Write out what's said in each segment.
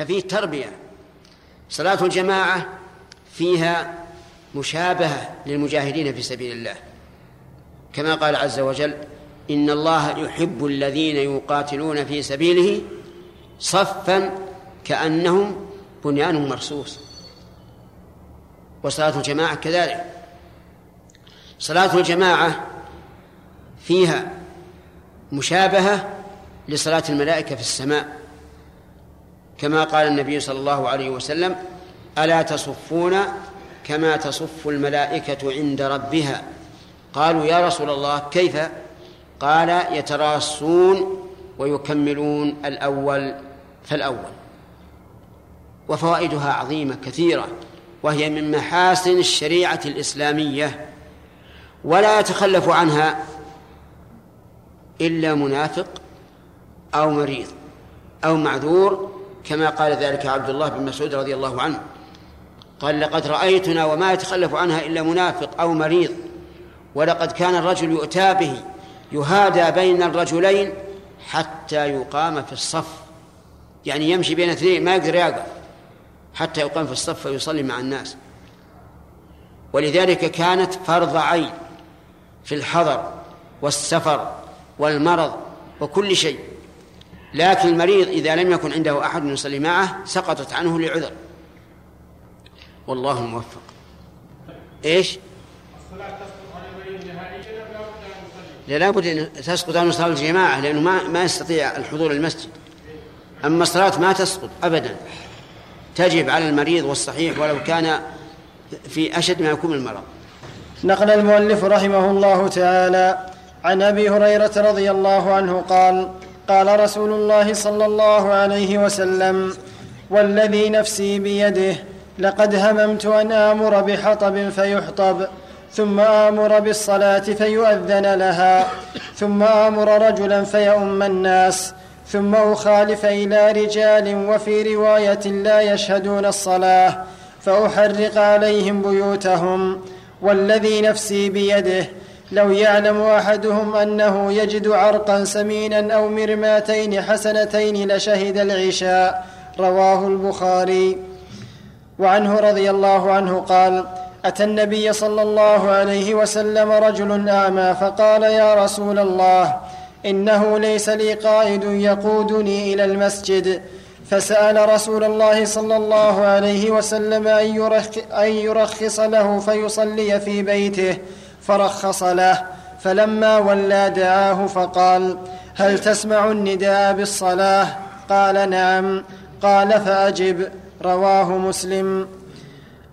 ففيه تربية. صلاة الجماعة فيها مشابهة للمجاهدين في سبيل الله. كما قال عز وجل إن الله يحب الذين يقاتلون في سبيله صفا كأنهم بنيان مرصوص. وصلاة الجماعة كذلك. صلاة الجماعة فيها مشابهة لصلاة الملائكة في السماء. كما قال النبي صلى الله عليه وسلم ألا تصفون كما تصف الملائكة عند ربها؟ قالوا يا رسول الله كيف؟ قال يتراصون ويكملون الأول فالأول. وفوائدها عظيمة كثيرة وهي من محاسن الشريعة الإسلامية ولا يتخلف عنها إلا منافق أو مريض أو معذور كما قال ذلك عبد الله بن مسعود رضي الله عنه. قال لقد رأيتنا وما يتخلف عنها إلا منافق أو مريض ولقد كان الرجل يؤتى به يهادى بين الرجلين حتى يقام في الصف. يعني يمشي بين اثنين ما يقدر يقف حتى يقام في الصف ويصلي مع الناس. ولذلك كانت فرض عين في الحضر والسفر والمرض وكل شيء. لكن المريض إذا لم يكن عنده أحد يصلي معه سقطت عنه لعذر. والله الموفق إيش؟ لا لابد أن تسقط عن صلاة الجماعة لأنه ما ما يستطيع الحضور المسجد. أما الصلاة ما تسقط ابدا. تجب على المريض والصحيح ولو كان في أشد ما يكون المرض. نقل المؤلف رحمه الله تعالى عن أبي هريرة رضي الله عنه قال قال رسول الله صلى الله عليه وسلم والذي نفسي بيده لقد هممت أن آمر بحطب فيحطب ثم آمر بالصلاة فيؤذن لها ثم آمر رجلا فيؤم الناس ثم أخالف إلى رجال وفي رواية لا يشهدون الصلاة فأحرق عليهم بيوتهم والذي نفسي بيده لو يعلم أحدهم أنه يجد عرقا سمينا أو مرماتين حسنتين لشهد العشاء رواه البخاري. وعنه رضي الله عنه قال أتى النبي صلى الله عليه وسلم رجل اعمى فقال يا رسول الله إنه ليس لي قائد يقودني إلى المسجد. فسأل رسول الله صلى الله عليه وسلم أن يرخص له فيصلي في بيته. فرخص له فلما ولى دعاه فقال هل تسمع النداء بالصلاة؟ قال نعم. قال فأجب. رواه مسلم.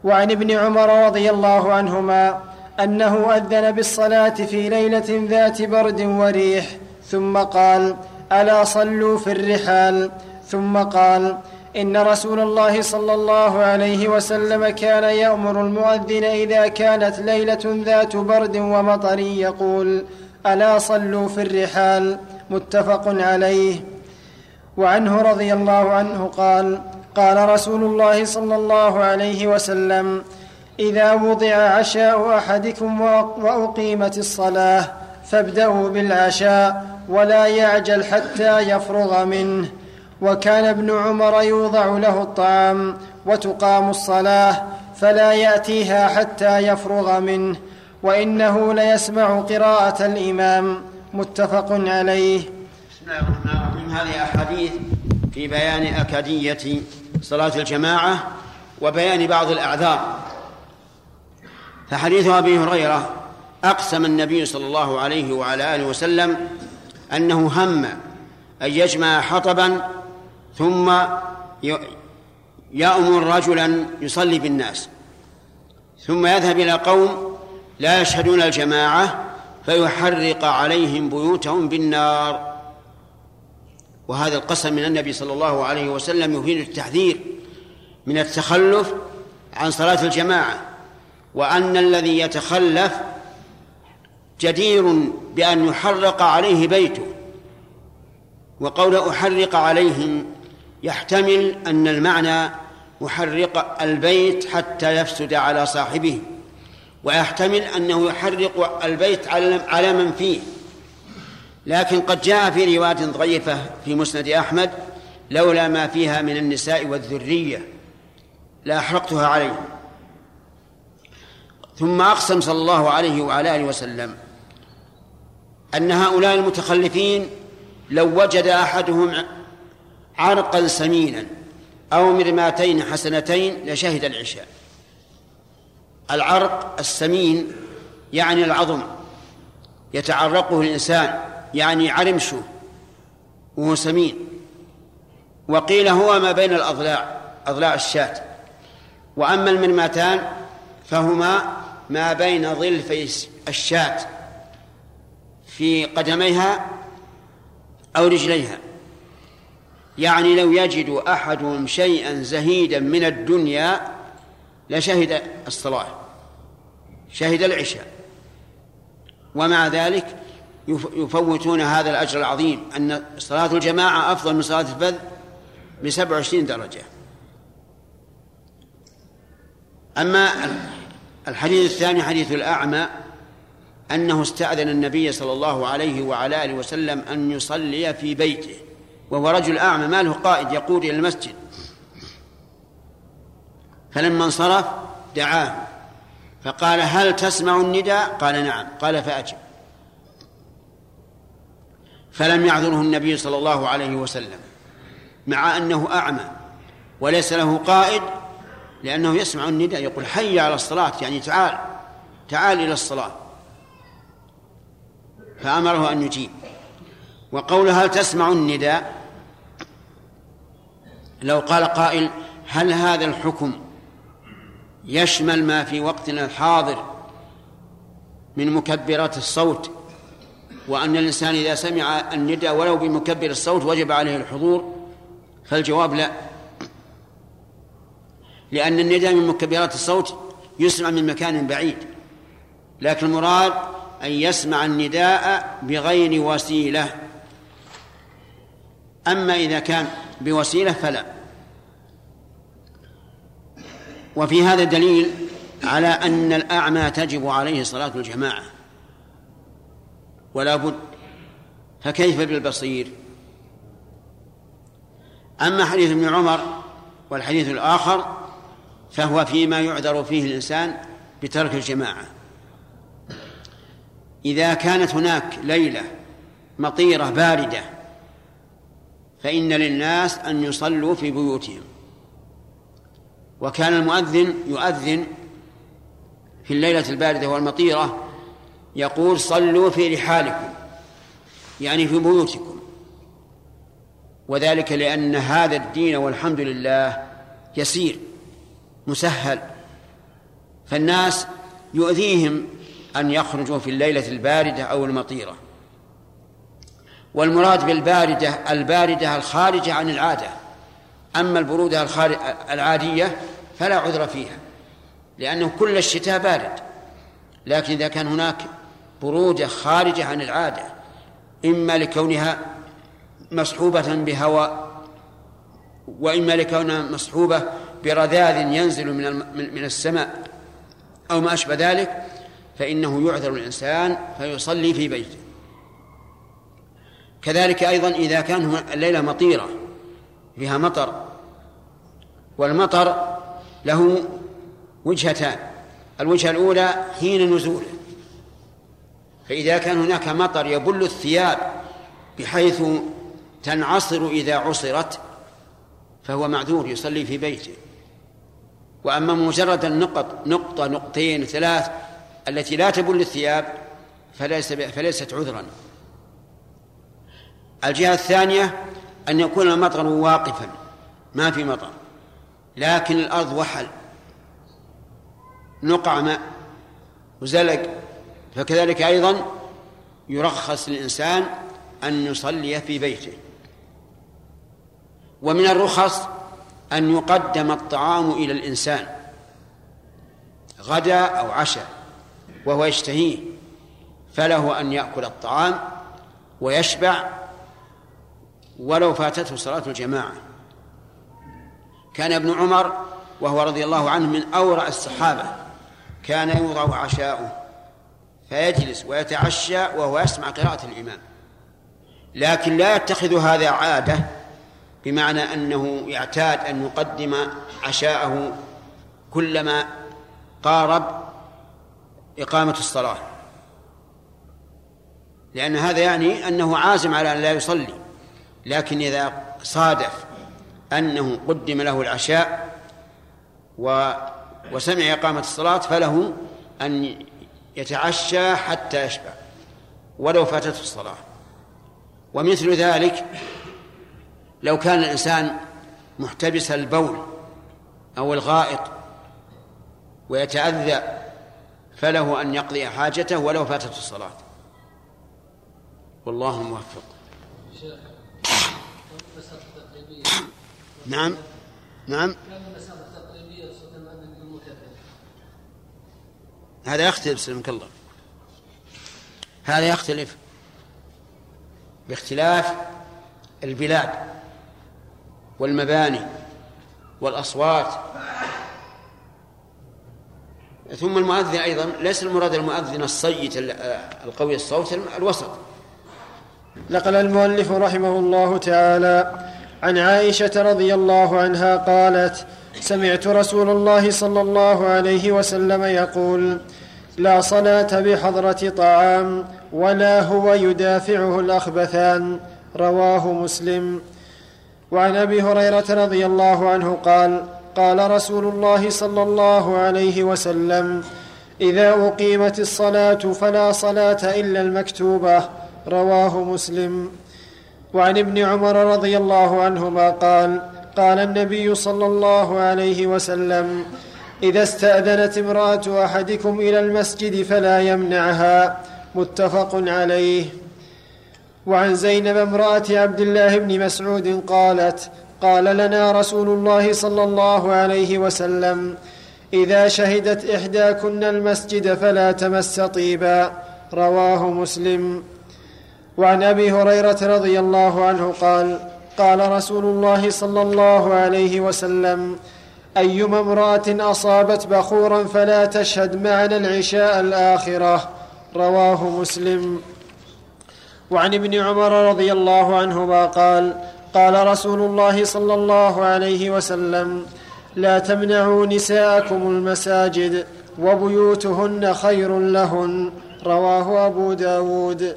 وعن ابن عمر رضي الله عنهما أنه أذن بالصلاة في ليلة ذات برد وريح ثم قال ألا صلوا في الرحال؟ ثم قال إن رسول الله صلى الله عليه وسلم كان يأمر المؤذن إذا كانت ليلة ذات برد ومطر يقول ألا صلوا في الرحال؟ متفق عليه. وعنه رضي الله عنه قال قال رسول الله صلى الله عليه وسلم إذا وضع عشاء أحدكم وأقيمت الصلاة فابدأوا بالعشاء ولا يعجل حتى يفرغ منه. وكان ابن عمر يوضع له الطعام وتقام الصلاة فلا يأتيها حتى يفرغ منه وإنه ليسمع قراءة الإمام متفق عليه. بسم الله الرحمن الرحيم هذه احاديث في بيان أكادية صلاة الجماعة وبيان بعض الأعذار. فحديث أبي هريرة أقسم النبي صلى الله عليه وعلى آله وسلم أنه هم أن يجمع حطبا ثم يأمر رجلا يصلي بالناس ثم يذهب إلى قوم لا يشهدون الجماعة فيحرق عليهم بيوتهم بالنار. وهذا القسم من النبي صلى الله عليه وسلم يفيد التحذير من التخلف عن صلاة الجماعة وأن الذي يتخلف جدير بأن يحرق عليه بيته وقول أحرق عليهم يحتمل أن المعنى محرق البيت حتى يفسد على صاحبه ويحتمل أنه يحرق البيت على من فيه. لكن قد جاء في رواية ضعيفة في مسند أحمد لولا ما فيها من النساء والذرية لأحرقتها عليهم. ثم أقسم صلى الله عليه وعلى آله وسلم أن هؤلاء المتخلفين لو وجد أحدهم عرقا سمينا أو مرماتين حسنتين لشهد العشاء. العرق السمين يعني العظم يتعرقه الإنسان يعني عرمشه وهو سمين. وقيل هو ما بين الأضلاع أضلاع الشاة. وأما المرماتان فهما ما بين ظلفي الشاة في قدميها أو رجليها. يعني لو يجد أحدهم شيئا زهيدا من الدنيا لشهد الصلاة شهد العشاء. ومع ذلك يفوتون هذا الأجر العظيم أن صلاة الجماعة أفضل من صلاة الفذ بسبع وعشرين درجة. أما الحديث الثاني حديث الأعمى أنه استأذن النبي صلى الله عليه وعلى آله وسلم أن يصلي في بيته. وهو رجل أعمى ما له قائد يقود إلى المسجد. فلما انصرف دعاه فقال هل تسمع النداء؟ قال نعم. قال فأجب. فلم يعذره النبي صلى الله عليه وسلم مع أنه أعمى وليس له قائد لأنه يسمع النداء يقول حي على الصلاة يعني تعال تعال إلى الصلاة. فأمره أن يجيب. وقوله هل تسمع النداء؟ لو قال قائل هل هذا الحكم يشمل ما في وقتنا الحاضر من مكبرات الصوت؟ وأن الإنسان إذا سمع النداء ولو بمكبر الصوت وجب عليه الحضور؟ فالجواب لا. لأن النداء من مكبرات الصوت يسمع من مكان بعيد. لكن المراد أن يسمع النداء بغير وسيلة. أما إذا كان بوسيلة فلا. وفي هذا دليل على أن الأعمى تجب عليه صلاة الجماعة. ولا بد فكيف بالبصير؟ أما حديث ابن عمر والحديث الآخر فهو فيما يعذر فيه الإنسان بترك الجماعة. إذا كانت هناك ليلة مطيرة باردة فإن للناس أن يصلوا في بيوتهم. وكان المؤذن يؤذن في الليلة الباردة والمطيرة يقول صلوا في رحالكم يعني في بيوتكم. وذلك لأن هذا الدين والحمد لله يسير مسهل. فالناس يؤذيهم أن يخرجوا في الليلة الباردة أو المطيرة. والمراد بالباردة الباردة الخارجة عن العادة. أما البرودة العادية فلا عذر فيها لأنه كل الشتاء بارد. لكن إذا كان هناك برودة خارجة عن العادة إما لكونها مصحوبة بهواء وإما لكونها مصحوبة برذاذ ينزل من من السماء أو ما أشبه ذلك فإنه يعذر الإنسان فيصلي في بيته. كذلك أيضا إذا كان الليلة مطيرة فيها مطر والمطر له وجهتان الوجهة الأولى حين نزوله فإذا كان هناك مطر يبل الثياب بحيث تنعصر إذا عصرت فهو معذور يصلي في بيته. وأما مجرد النقط نقطة نقطتين ثلاث التي لا تبل الثياب فليس فليست عذرا. الجهة الثانية أن يكون المطر واقفا. ما في مطر. لكن الأرض وحل. نقع ماء وزلق فكذلك أيضا يرخص للإنسان أن يصلي في بيته. ومن الرخص أن يقدم الطعام إلى الإنسان غدا أو عشاء وهو يشتهيه. فله أن يأكل الطعام ويشبع ولو فاتته صلاة الجماعة. كان ابن عمر وهو رضي الله عنه من أورع الصحابة كان يوضع عشاؤه فيجلس ويتعشى وهو يسمع قراءة الإمام. لكن لا يتخذ هذا عادة بمعنى أنه يعتاد أن يقدم عشاءه كلما قارب إقامة الصلاة. لأن هذا يعني أنه عازم على أن لا يصلي. لكن إذا صادف أنه قدم له العشاء و وسمع إقامة الصلاة فله أن يتعشى حتى يشبع ولو فاتته الصلاة. ومثل ذلك لو كان الإنسان محتبس البول أو الغائط ويتأذى فله أن يقضي حاجته ولو فاتته الصلاة. والله موفق. نعم. نعم. هذا يختلف سلمك الله. هذا يختلف باختلاف البلاد والمباني والأصوات. ثم المؤذن أيضا ليس المراد المؤذن الصيت القوي الصوت الوسط. نقل المؤلف رحمه الله تعالى عن عائشة رضي الله عنها قالت سمعت رسول الله صلى الله عليه وسلم يقول لا صلاة بحضرة طعام ولا هو يدافعه الأخبثان رواه مسلم. وعن أبي هريرة رضي الله عنه قال قال رسول الله صلى الله عليه وسلم إذا أقيمت الصلاة فلا صلاة إلا المكتوبة رواه مسلم. وعن ابن عمر رضي الله عنهما قال قال النبي صلى الله عليه وسلم إذا استأذنت امرأة أحدكم إلى المسجد فلا يمنعها. متفق عليه. وعن زينب امرأة عبد الله بن مسعود قالت قال لنا رسول الله صلى الله عليه وسلم إذا شهدت إحداكن المسجد فلا تمس طيبا. رواه مسلم. وعن أبي هريرة رضي الله عنه قال قال رسول الله صلى الله عليه وسلم أيما امرأة أصابت بخورا فلا تشهد معنا العشاء الآخرة. رواه مسلم. وعن ابن عمر رضي الله عنهما قال قال رسول الله صلى الله عليه وسلم لا تمنعوا نساءكم المساجد وبيوتهن خير لهن. رواه أبو داود.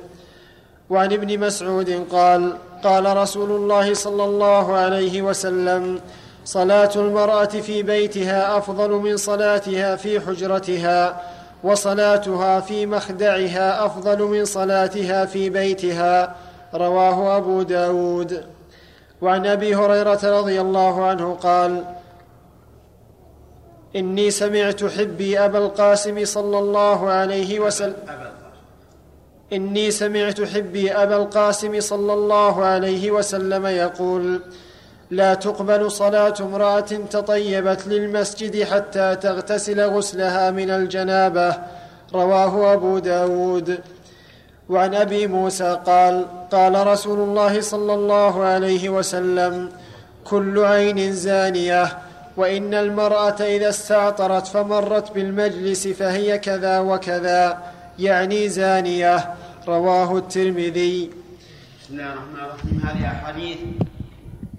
وعن ابن مسعود قال قال رسول الله صلى الله عليه وسلم صلاة المرأة في بيتها أفضل من صلاتها في حجرتها وصلاتها في مخدعها أفضل من صلاتها في بيتها رواه أبو داود. وعن أبي هريرة رضي الله عنه قال إني سمعت حبي أبا القاسم صلى الله عليه وسلم إني سمعت حبي أبا القاسم صلى الله عليه وسلم يقول لا تقبل صلاة امرأة تطيبت للمسجد حتى تغتسل غسلها من الجنابة رواه أبو داود. وعن أبي موسى قال قال رسول الله صلى الله عليه وسلم كل عين زانية وإن المرأة إذا استعطرت فمرت بالمجلس فهي كذا وكذا. يعني زانية. رواه الترمذي. بسم الله الرحمن الرحيم. هذه أحاديث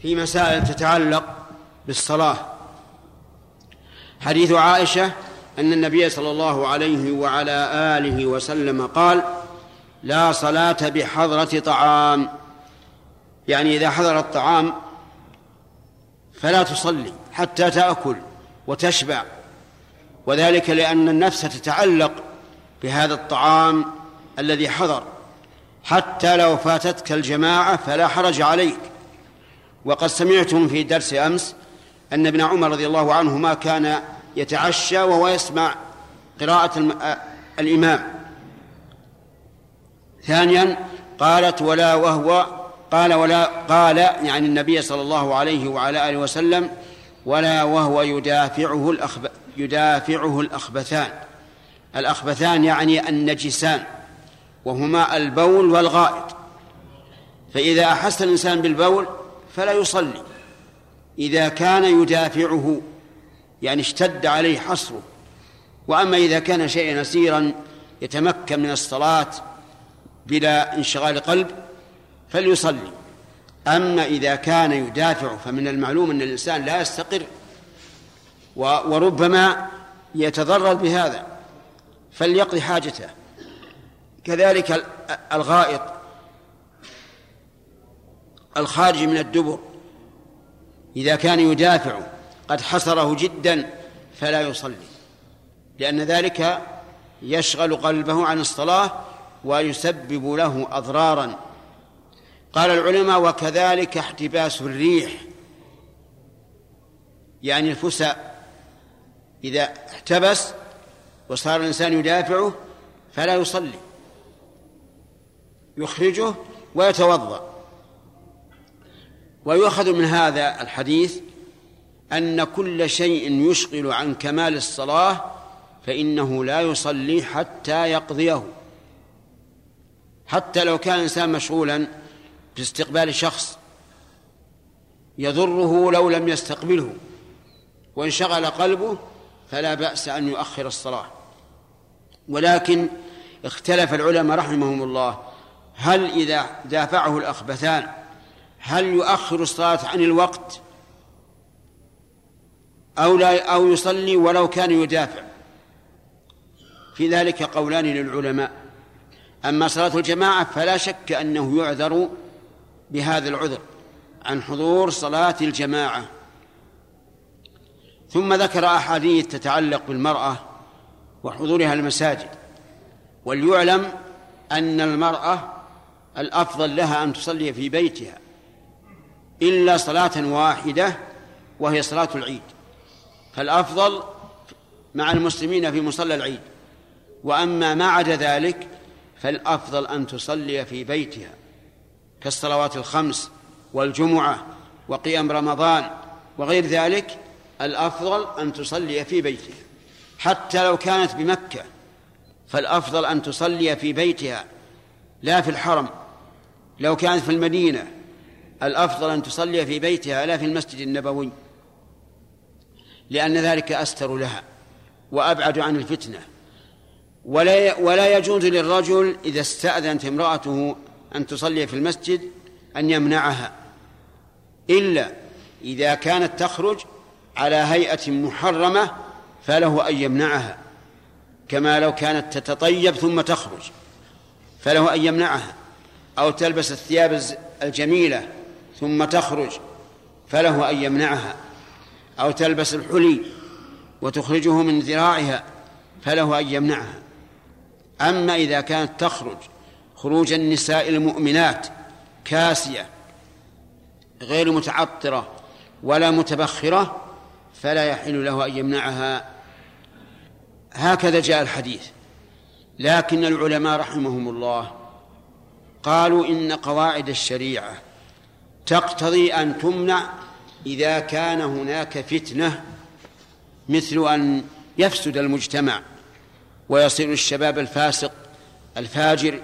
في مسائل تتعلق بالصلاة. حديث عائشة أن النبي صلى الله عليه وعلى آله وسلم قال لا صلاة بحضرة طعام. يعني إذا حضر الطعام فلا تصلي حتى تأكل وتشبع. وذلك لأن النفس تتعلق بهذا الطعام الذي حضر. حتى لو فاتتك الجماعة فلا حرج عليك. وقد سمعتم في درس أمس أن ابن عمر رضي الله عنهما كان يتعشى وهو يسمع قراءة الإمام. ثانيا قالت ولا وهو قال ولا قال يعني النبي صلى الله عليه وعلى آله وسلم ولا وهو يدافعه الأخب يدافعه الأخبثان. الأخبثان يعني النجسان وهما البول والغائط. فإذا أحس الإنسان بالبول فلا يصلي. إذا كان يدافعه يعني اشتد عليه حصره. وأما إذا كان شيئا يسيرا يتمكن من الصلاة بلا انشغال قلب فليصلي. أما إذا كان يدافع فمن المعلوم أن الإنسان لا يستقر وربما يتضرر بهذا. فليقضي حاجته. كذلك الغائط الخارج من الدبر إذا كان يدافع قد حصره جدا فلا يصلي لأن ذلك يشغل قلبه عن الصلاة ويسبب له أضرارا. قال العلماء وكذلك احتباس الريح يعني الفساء إذا احتبس وصار الإنسان يدافعه فلا يصلي يخرجه ويتوضأ. ويؤخذ من هذا الحديث أن كل شيء يشغل عن كمال الصلاة فإنه لا يصلي حتى يقضيه. حتى لو كان الإنسان مشغولا باستقبال شخص يضره لو لم يستقبله وانشغل قلبه فلا بأس أن يؤخر الصلاة. ولكن اختلف العلماء رحمهم الله. هل إذا دافعه الأخبثان هل يؤخر الصلاة عن الوقت؟ أو لا أو يصلي ولو كان يدافع. في ذلك قولان للعلماء. أما صلاة الجماعة فلا شك أنه يعذر بهذا العذر عن حضور صلاة الجماعة. ثم ذكر أحاديث تتعلق بالمرأة وحضورها المساجد وليعلم أن المرأة الأفضل لها أن تصلي في بيتها إلا صلاة واحدة وهي صلاة العيد. فالأفضل مع المسلمين في مصلى العيد. وأما ما عدا ذلك فالأفضل أن تصلي في بيتها كالصلوات الخمس والجمعة وقيام رمضان وغير ذلك الأفضل أن تصلي في بيتها. حتى لو كانت بمكة. فالأفضل أن تصلي في بيتها لا في الحرم. لو كانت في المدينة الأفضل أن تصلي في بيتها لا في المسجد النبوي. لأن ذلك أستر لها وأبعد عن الفتنة. ولا ولا يجوز للرجل إذا استأذنت امرأته أن تصلي في المسجد أن يمنعها. إلا إذا كانت تخرج على هيئة محرمة فله أن يمنعها كما لو كانت تتطيب ثم تخرج فله أن يمنعها. أو تلبس الثياب الجميلة ثم تخرج فله أن يمنعها. أو تلبس الحلي وتخرجه من ذراعها فله أن يمنعها. أما إذا كانت تخرج خروج النساء المؤمنات كاسية غير متعطرة ولا متبخرة فلا يحل له أن يمنعها. هكذا جاء الحديث. لكن العلماء رحمهم الله قالوا إن قواعد الشريعة تقتضي أن تمنع إذا كان هناك فتنة مثل أن يفسد المجتمع ويصير الشباب الفاسق الفاجر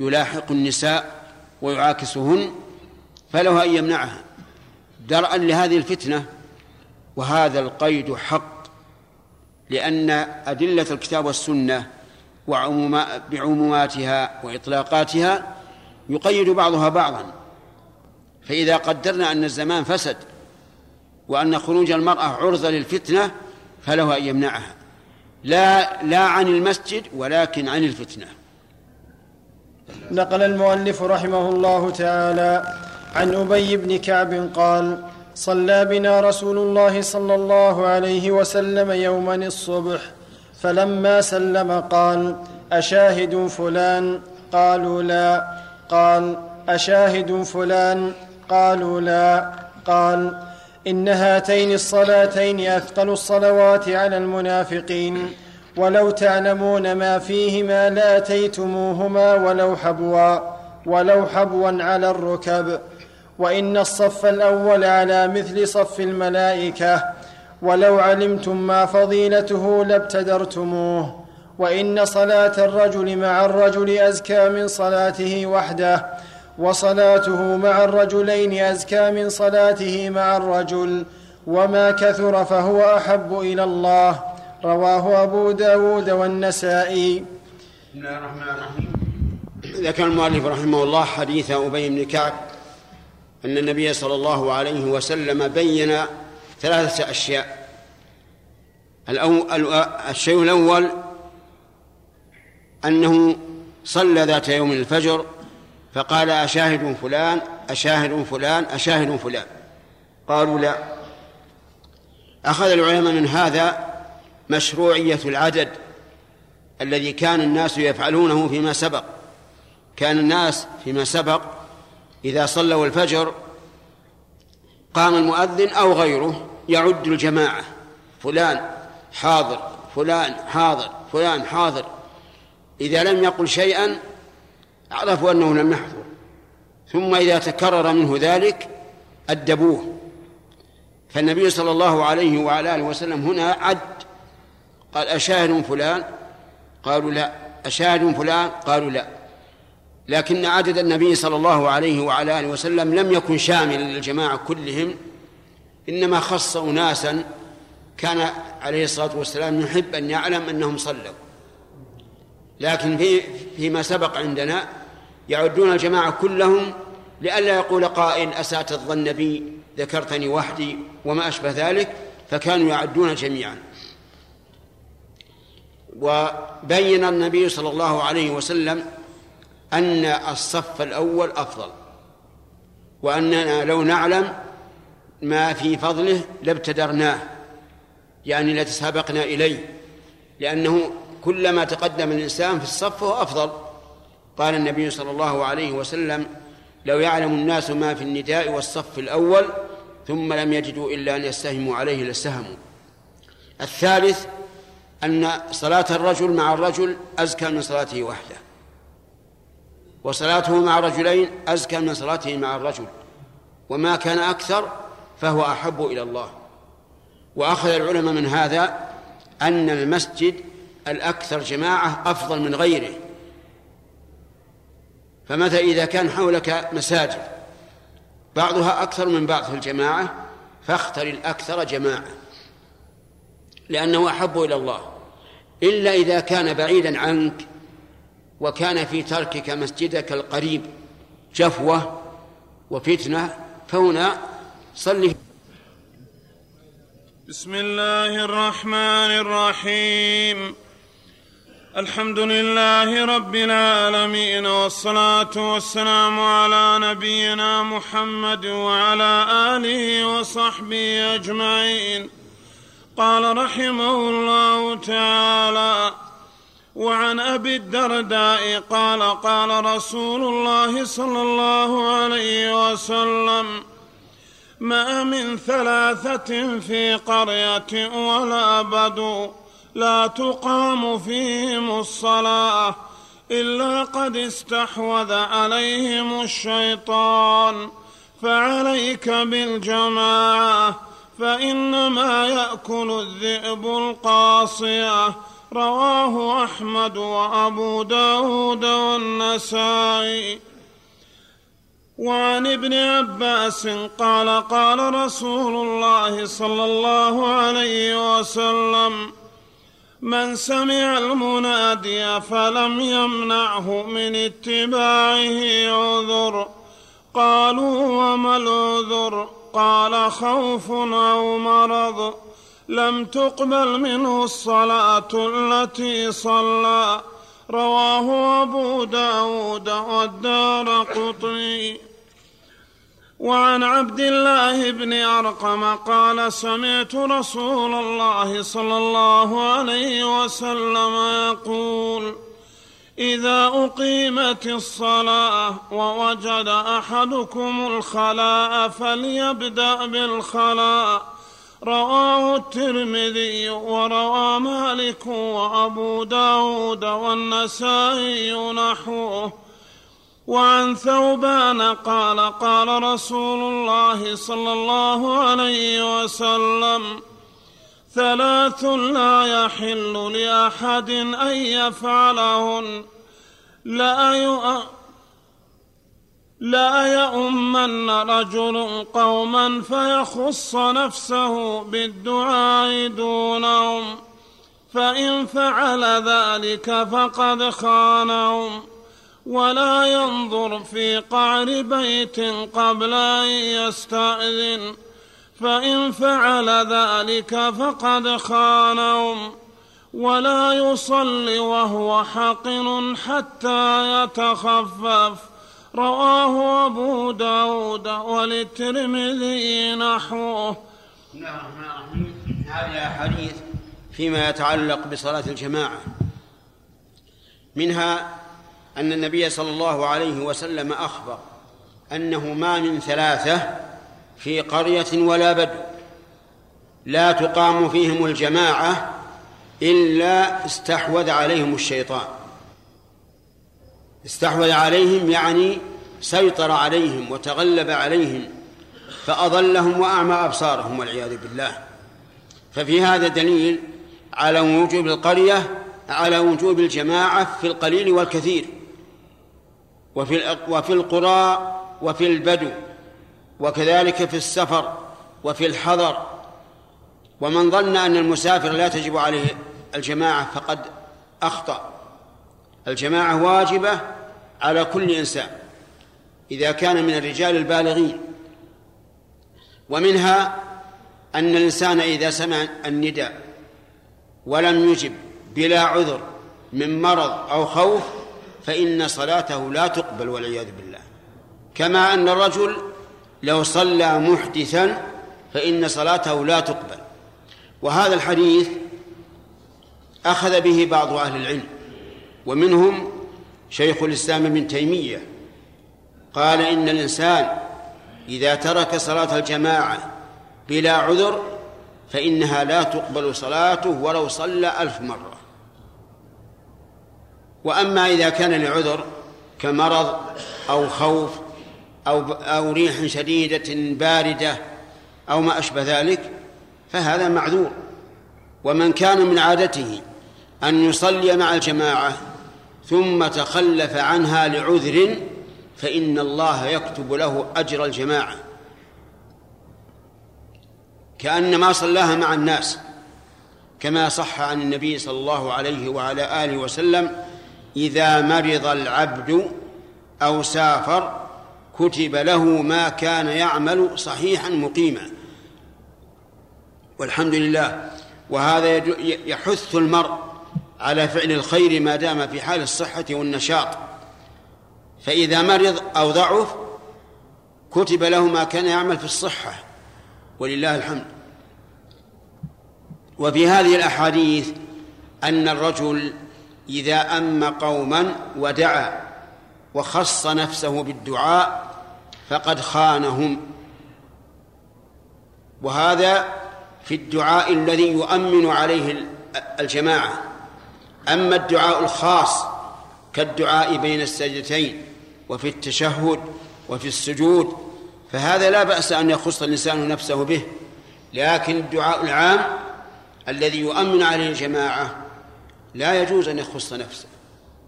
يلاحق النساء ويعاكسهن فله أن يمنعها. درءا لهذه الفتنة وهذا القيد حق لأن أدلة الكتاب والسنة بعموماتها وإطلاقاتها يقيد بعضها بعضا. فإذا قدرنا أن الزمان فسد وأن خروج المرأة عرضة للفتنة فله أن يمنعها. لا لا عن المسجد ولكن عن الفتنة. نقل المؤلف رحمه الله تعالى عن أبي بن كعب قال صلى بنا رسول الله صلى الله عليه وسلم يوما الصبح فلما سلم قال أشاهد فلان؟ قالوا لا. قال أشاهد فلان؟ قالوا لا. قال إن هاتين الصلاتين أثقل الصلوات على المنافقين ولو تعلمون ما فيهما لأتيتموهما ولو حبوا ولو حبوا على الركب. وإن الصف الأول على مثل صف الملائكة. ولو علمتم ما فضيلته لابتدرتموه. وإن صلاة الرجل مع الرجل أزكى من صلاته وحده. وصلاته مع الرجلين أزكى من صلاته مع الرجل. وما كثر فهو أحب إلى الله. رواه أبو داود والنسائي. بسم الله الرحمن الرحيم. ذكر المؤلف رحمه الله حديث أبي بن كعب أن النبي صلى الله عليه وسلم بين ثلاثة أشياء. الشيء الأول أنه صلى ذات يوم الفجر فقال أشاهد فلان أشاهد فلان أشاهد فلان. قالوا لا. أخذ العلماء من هذا مشروعية العدد الذي كان الناس يفعلونه فيما سبق. كان الناس فيما سبق إذا صلوا الفجر قام المؤذن أو غيره يعد الجماعة. فلان حاضر فلان حاضر فلان حاضر. إذا لم يقل شيئا عرفوا أنه لم يحضر. ثم إذا تكرر منه ذلك أدبوه. فالنبي صلى الله عليه وعلى آله وسلم هنا عد. قال أشاهد فلان؟ قالوا لا. أشاهد فلان؟ قالوا لا. لكن عدد النبي صلى الله عليه وعلى آله وسلم لم يكن شاملا للجماعة كلهم إنما خص أناسا كان عليه الصلاة والسلام يحب أن يعلم أنهم صلوا. لكن في فيما سبق عندنا يعدون الجماعة كلهم لئلا يقول قائل أسأت الظن بي ذكرتني وحدي وما أشبه ذلك فكانوا يعدون جميعا. وبين النبي صلى الله عليه وسلم أن الصف الأول أفضل وأننا لو نعلم ما في فضله لابتدرناه يعني لتسابقنا إليه لأنه كلما تقدم الإنسان في الصف فهو أفضل. قال النبي صلى الله عليه وسلم لو يعلم الناس ما في النداء والصف الأول ثم لم يجدوا إلا أن يستهموا عليه لاستهموا الثالث أن صلاة الرجل مع الرجل أزكى من صلاته وحده. وصلاته مع رجلين أزكى من صلاته مع الرجل وما كان أكثر فهو أحب إلى الله. وأخذ العلماء من هذا أن المسجد الأكثر جماعة أفضل من غيره. فمتى إذا كان حولك مساجد بعضها أكثر من بعض في الجماعة فاختر الأكثر جماعة لأنه أحب إلى الله. إلا إذا كان بعيدا عنك وكان في تركك مسجدك القريب جفوة وفتنة فهنا صلي. بسم الله الرحمن الرحيم. الحمد لله رب العالمين والصلاة والسلام على نبينا محمد وعلى آله وصحبه أجمعين. قال رحمه الله تعالى وعن أبي الدرداء قال قال رسول الله صلى الله عليه وسلم ما من ثلاثة في قرية ولا بدو لا تقام فيهم الصلاة إلا قد استحوذ عليهم الشيطان فعليك بالجماعة فإنما يأكل الذئب القاصية رواه أحمد وأبو داود والنسائي. وعن ابن عباس قال قال رسول الله صلى الله عليه وسلم من سمع المنادي فلم يمنعه من اتباعه عذر. قالوا وما العذر؟ قال خوف أو مرض. لم تقبل منه الصلاة التي صلى. رواه أبو داود والدار قطني. وعن عبد الله بن أرقم قال سمعت رسول الله صلى الله عليه وسلم يقول إذا أقيمت الصلاة ووجد أحدكم الخلاء فليبدأ بالخلاء. رواه الترمذي وروى مالك وأبو داود والنسائي نحوه. وعن ثوبان قال قال رسول الله صلى الله عليه وسلم ثلاث لا يحل لأحد أن يفعلهن لا لا يؤمن رجل قوما فيخص نفسه بالدعاء دونهم فإن فعل ذلك فقد خانهم. ولا ينظر في قعر بيت قبل أن يستأذن فإن فعل ذلك فقد خانهم. ولا يصلي وهو حقن حتى يتخفف. رواه أبو داود وللترمذي نحوه. بسم الله الرحمن الرحيم هذه أحاديث فيما يتعلق بصلاة الجماعة. منها أن النبي صلى الله عليه وسلم أخبر أنه ما من ثلاثة في قرية ولا بدو. لا تقام فيهم الجماعة إلا استحوذ عليهم الشيطان. استحوذ عليهم يعني سيطر عليهم وتغلب عليهم فأضلهم وأعمى أبصارهم والعياذ بالله. ففي هذا دليل على وجوب القرية على وجوب الجماعة في القليل والكثير. وفي وفي القرى وفي البدو وكذلك في السفر وفي الحضر. ومن ظن أن المسافر لا تجب عليه الجماعة فقد أخطأ. الجماعة واجبة على كل إنسان إذا كان من الرجال البالغين. ومنها أن الإنسان إذا سمع النداء ولم يجب بلا عذر من مرض أو خوف فإن صلاته لا تقبل والعياذ بالله. كما أن الرجل لو صلى محدثا فإن صلاته لا تقبل. وهذا الحديث أخذ به بعض أهل العلم. ومنهم شيخ الإسلام ابن تيمية. قال إن الإنسان إذا ترك صلاة الجماعة بلا عذر فإنها لا تقبل صلاته ولو صلى ألف مرة. وأما إذا كان لعذر كمرض أو خوف أو أو ريح شديدة باردة أو ما أشبه ذلك فهذا معذور. ومن كان من عادته أن يصلي مع الجماعة ثم تخلف عنها لعذر فإن الله يكتب له أجر الجماعة. كأنما صلاها مع الناس كما صح عن النبي صلى الله عليه وعلى آله وسلم إذا مرض العبد أو سافر كتب له ما كان يعمل صحيحا مقيما. والحمد لله. وهذا يحث المرء على فعل الخير ما دام في حال الصحة والنشاط. فإذا مرض أو ضعف كتب له ما كان يعمل في الصحة ولله الحمد. وفي هذه الأحاديث أن الرجل إذا أم قوما ودعا وخص نفسه بالدعاء فقد خانهم. وهذا في الدعاء الذي يؤمن عليه الجماعة. أما الدعاء الخاص كالدعاء بين السجدتين وفي التشهد وفي السجود فهذا لا بأس أن يخص الإنسان نفسه به. لكن الدعاء العام الذي يؤمن عليه الجماعة لا يجوز أن يخص نفسه.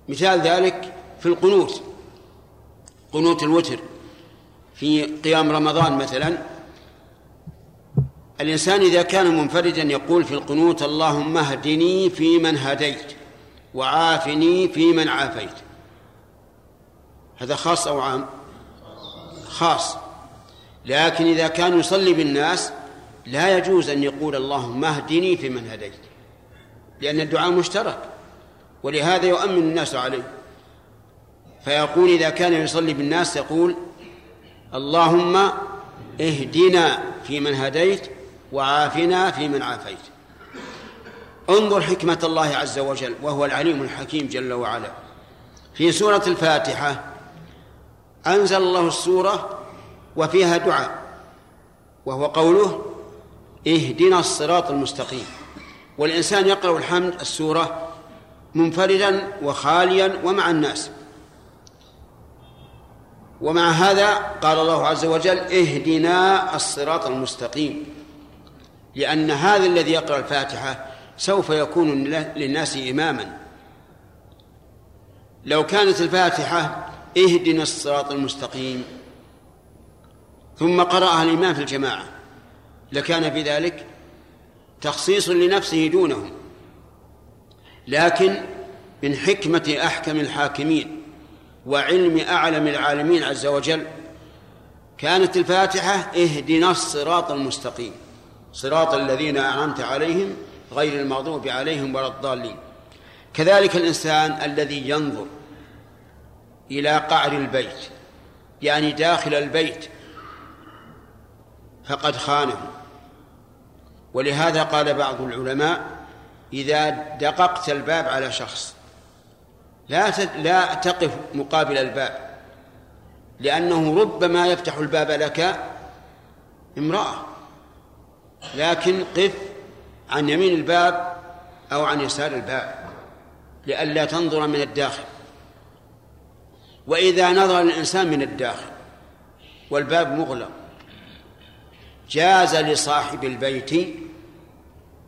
مثال ذلك في القنوت قنوت الوتر في قيام رمضان مثلا. الإنسان إذا كان منفردا يقول في القنوت اللهم اهدني فيمن هديت. وعافني فيمن عافيت. هذا خاص أو عام؟ خاص. لكن إذا كان يصلي بالناس لا يجوز أن يقول اللهم اهدني فيمن هديت لأن الدعاء مشترك ولهذا يؤمن الناس عليه. فيقول إذا كان يصلي بالناس يقول اللهم اهدنا فيمن هديت وعافنا فيمن عافيت. انظر حكمة الله عز وجل وهو العليم الحكيم جل وعلا. في سورة الفاتحة أنزل الله السورة وفيها دعاء وهو قوله اهدنا الصراط المستقيم. والإنسان يقرأ الحمد السورة منفردا وخاليا ومع الناس. ومع هذا قال الله عز وجل اهدنا الصراط المستقيم. لأن هذا الذي يقرأ الفاتحة سوف يكون للناس إماما. لو كانت الفاتحة اهدنا الصراط المستقيم ثم قرأها الإمام في الجماعة لكان في ذلك تخصيص لنفسه دونهم. لكن من حكمة أحكم الحاكمين وعلم أعلم العالمين عز وجل كانت الفاتحة اهدنا الصراط المستقيم صراط الذين أنعمت عليهم غير المغضوب عليهم ولا الضالين. كذلك الإنسان الذي ينظر إلى قعر البيت يعني داخل البيت فقد خانه. ولهذا قال بعض العلماء إذا دققت الباب على شخص لا لا تقف مقابل الباب لأنه ربما يفتح الباب لك امرأة لكن قف عن يمين الباب أو عن يسار الباب لئلا تنظر من الداخل وإذا نظر الإنسان من الداخل والباب مغلق جاز لصاحب البيت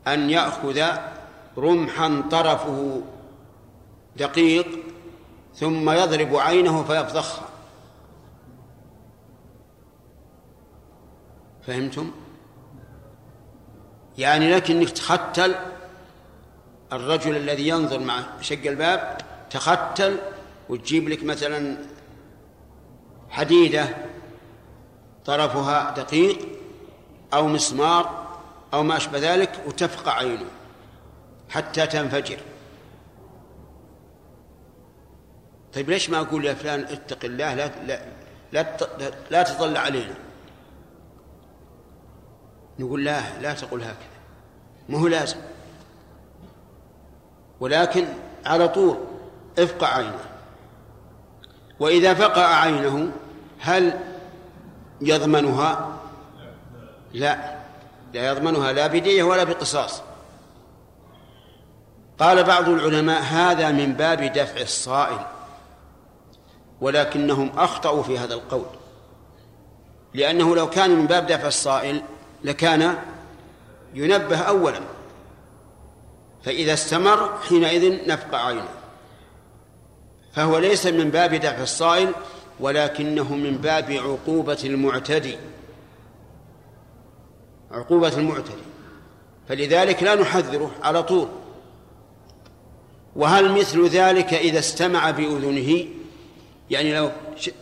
أن يأخذ رمحا طرفه دقيق ثم يضرب عينه فيفضخها فهمتم؟ يعني لك انك تختل الرجل الذي ينظر مع شق الباب تختل وتجيب لك مثلا حديدة طرفها دقيق أو مسمار أو ما أشبه ذلك وتفقع عينه حتى تنفجر. طيب ليش ما أقول يا فلان اتق الله لا لا لا, تطلع علينا؟ نقول لا لا تقول هكذا. ما هو لازم. ولكن على طول افقع عينه. وإذا فقع عينه هل يضمنها؟ لا. لا يضمنها لا بدية ولا بقصاص. قال بعض العلماء هذا من باب دفع الصائل ولكنهم أخطأوا في هذا القول. لأنه لو كان من باب دفع الصائل لكان ينبه أولا. فإذا استمر حينئذ نفقع عينه. فهو ليس من باب دفع الصائل ولكنه من باب عقوبة المعتدي. عقوبة المعتدي. فلذلك لا نحذره على طول. وهل مثل ذلك إذا استمع بأذنه؟ يعني لو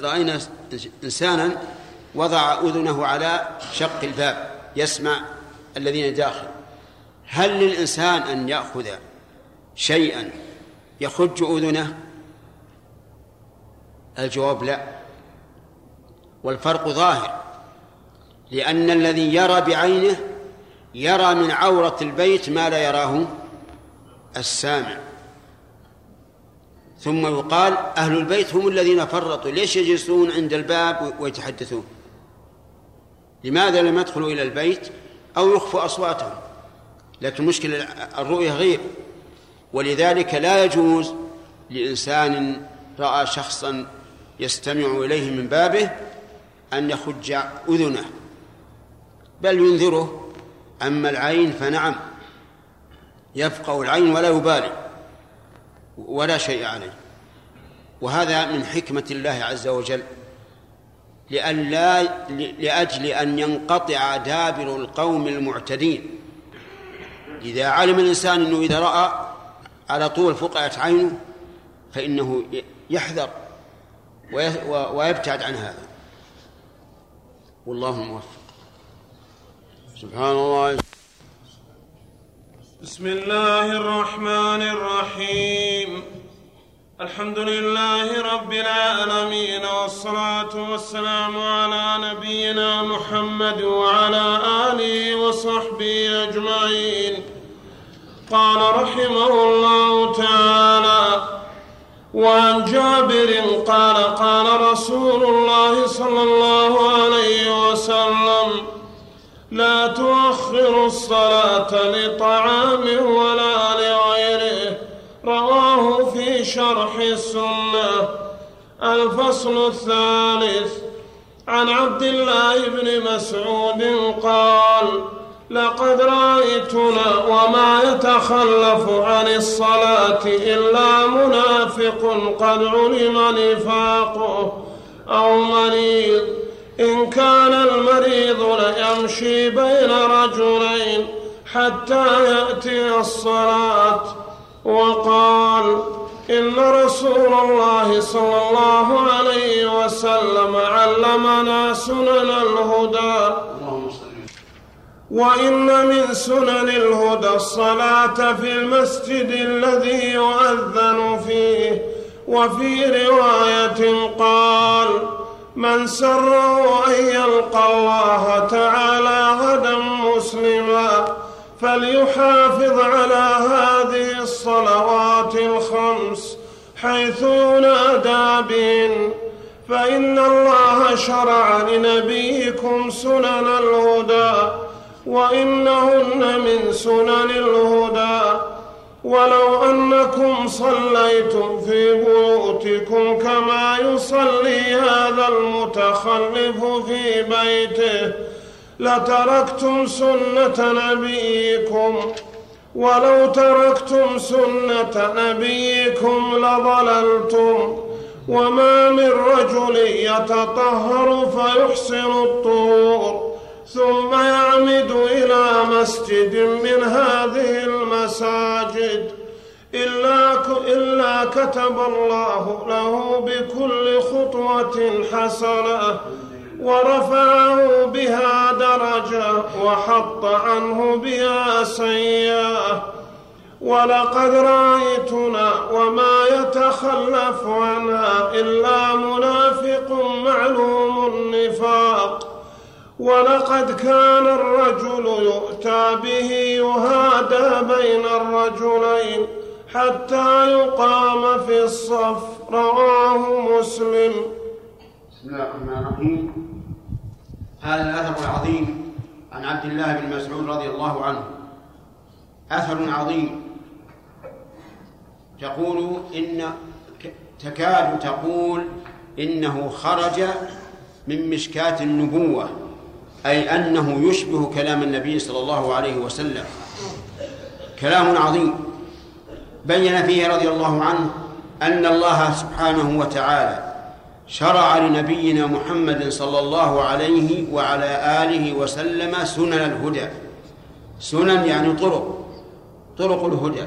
رأينا إنسانا وضع أذنه على شق الباب. يسمع الذين داخل. هل للإنسان أن يأخذ شيئا يخج أذنه؟ الجواب لا. والفرق ظاهر لأن الذي يرى بعينه يرى من عورة البيت ما لا يراه السامع. ثم يقال أهل البيت هم الذين فرطوا. ليش يجلسون عند الباب ويتحدثون؟ لماذا لم يدخلوا إلى البيت أو يخفوا أصواتهم؟ لكن مشكلة الرؤية غير. ولذلك لا يجوز لإنسان رأى شخصا يستمع إليه من بابه أن يخج أذنه بل ينذره. أما العين فنعم يفقه العين ولا يبالي ولا شيء عليه. وهذا من حكمة الله عز وجل. لأن لا لأجل أن ينقطع دابر القوم المعتدين. إذا علم الإنسان أنه إذا رأى على طول فقعت عينه فإنه يحذر ويبتعد عن هذا. والله الموفق سبحان الله. بسم الله الرحمن الرحيم. الحمد لله رب العالمين والصلاة والسلام على نبينا محمد وعلى آله وصحبه أجمعين. قال رحمه الله تعالى وعن جابر قال قال رسول الله صلى الله عليه وسلم لا تؤخروا الصلاة لطعام ولا شرح السنة الفصل الثالث. عن عبد الله بن مسعود قال لقد رأيتنا وما يتخلف عن الصلاة إلا منافق قد علم نفاقه أو مريض. إن كان المريض ليمشي بين رجلين حتى يأتي الصلاة. وقال إن رسول الله صلى الله عليه وسلم علمنا سنن الهدى. وإن من سنن الهدى الصلاة في المسجد الذي يؤذن فيه. وفي رواية قال من سره أن يلقى الله تعالى غدا مسلما فليحافظ على هذه الصلوات الخمس حيث ينادى بهن فإن الله شرع لنبيكم سنن الهدى وإنهن من سنن الهدى. ولو أنكم صليتم في بيوتكم كما يصلي هذا المتخلف في بيته لتركتم سنة نبيكم. ولو تركتم سنة نبيكم لضللتم وما من رجل يتطهر فيحسن الطهور ثم يعمد إلى مسجد من هذه المساجد إلا, إلا كتب الله له بكل خطوة حسنة ورفعه بها درجة وحط عنه بها سيئة. ولقد رأيتنا وما يتخلف عنها إلا منافق معلوم النفاق. ولقد كان الرجل يؤتى به يهادى بين الرجلين حتى يقام في الصف. رواه مسلم. بسم الله الرحمن الرحيم. هذا الأثر العظيم عن عبد الله بن مسعود رضي الله عنه. أثر عظيم. تقول إن تكاد تقول إنه خرج من مشكاة النبوة أي أنه يشبه كلام النبي صلى الله عليه وسلم. كلام عظيم. بين فيه رضي الله عنه أن الله سبحانه وتعالى شرع لنبينا محمد صلى الله عليه وعلى آله وسلم سنن الهدى. سنن يعني طرق طرق الهدى.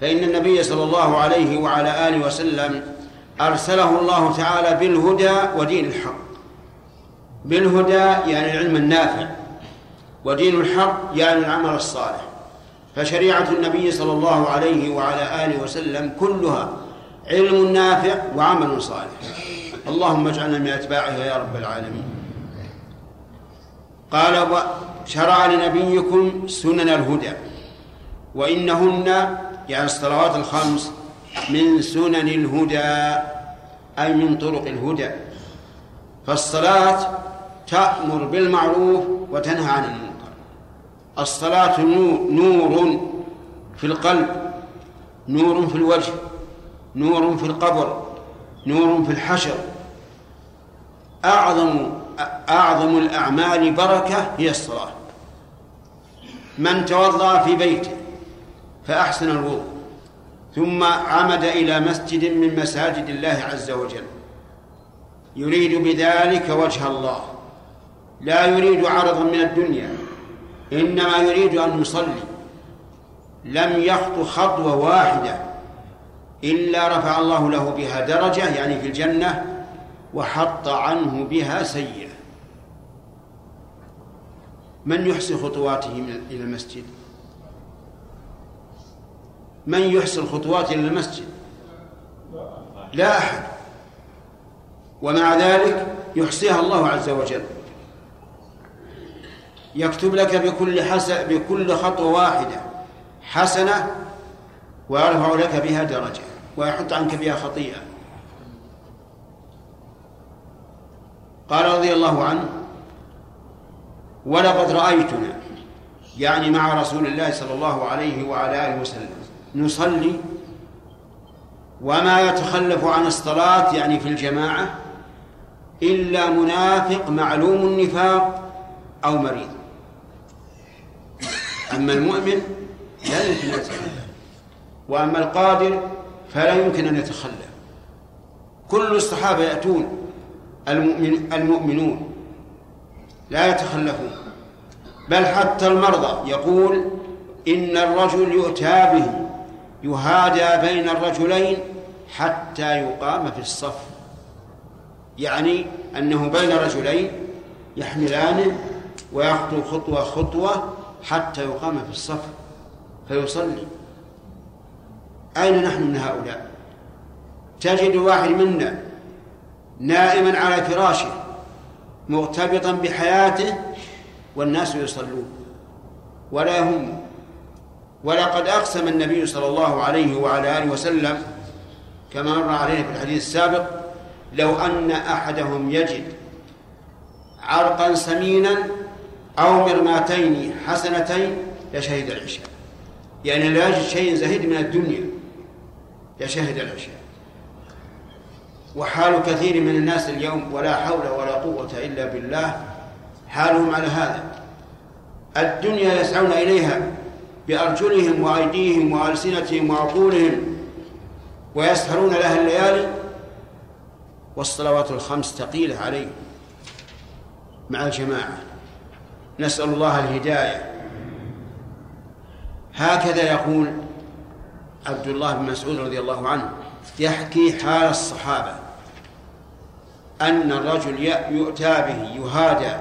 فإن النبي صلى الله عليه وعلى آله وسلم أرسله الله تعالى بالهدى ودين الحق. بالهدى يعني العلم النافع ودين الحق يعني العمل الصالح. فشريعة النبي صلى الله عليه وعلى آله وسلم كلها علم نافع وعمل صالح. اللهم اجعلنا من أتباعه يا رب العالمين. قال شرع لنبيكم سنن الهدى وإنهن يعني الصلوات الخمس من سنن الهدى أي من طرق الهدى. فالصلاة تأمر بالمعروف وتنهى عن المنكر. الصلاة نور في القلب نور في الوجه نور في القبر نور في الحشر. أعظم أعظم الأعمال بركة هي الصلاة. من توضأ في بيته فأحسن الوضوء ثم عمد إلى مسجد من مساجد الله عز وجل. يريد بذلك وجه الله. لا يريد عرضا من الدنيا إنما يريد أن يصلي. لم يخطو خطوة واحدة. إلا رفع الله له بها درجة يعني في الجنة وحط عنه بها سيئة. من يحسن خطواته إلى المسجد؟ من يحسن خطواته إلى المسجد؟ لا أحد. ومع ذلك يحصيها الله عز وجل. يكتب لك بكل حسن بكل خطوة واحدة حسنة ويرفع لك بها درجة ويحط عنك بها خطيئة. قال رضي الله عنه ولقد رأيتنا يعني مع رسول الله صلى الله عليه وعلى آله وسلم نصلي وما يتخلف عن الصلاة يعني في الجماعة إلا منافق معلوم النفاق أو مريض. أما المؤمن لا يمكن أن يتخلف. وأما القادر فلا يمكن أن يتخلف كل الصحابة يأتون المؤمن المؤمنون لا يتخلفون. بل حتى المرضى يقول إن الرجل يؤتى به يهادى بين الرجلين حتى يقام في الصف. يعني أنه بين رجلين يحملانه ويخطو خطوة خطوة حتى يقام في الصف فيصلي. أين نحن من هؤلاء؟ تجد واحد منا نائما على فراشه مرتبطا بحياته والناس يصلون. ولا يهم ولقد أقسم النبي صلى الله عليه وعلى آله وسلم كما مر علينا في الحديث السابق لو أن أحدهم يجد عرقا سمينا أو مرماتين حسنتين لشهد العشاء. يعني لا يجد شيء زهيد من الدنيا. لشهد العشاء وحال كثير من الناس اليوم ولا حول ولا قوة إلا بالله حالهم على هذا. الدنيا يسعون إليها بأرجلهم وأيديهم وألسنتهم وعقولهم ويسهرون لها الليالي والصلوات الخمس ثقيلة عليهم. مع الجماعة نسأل الله الهداية. هكذا يقول عبد الله بن مسعود رضي الله عنه يحكي حال الصحابة أن الرجل يؤتى به يهادى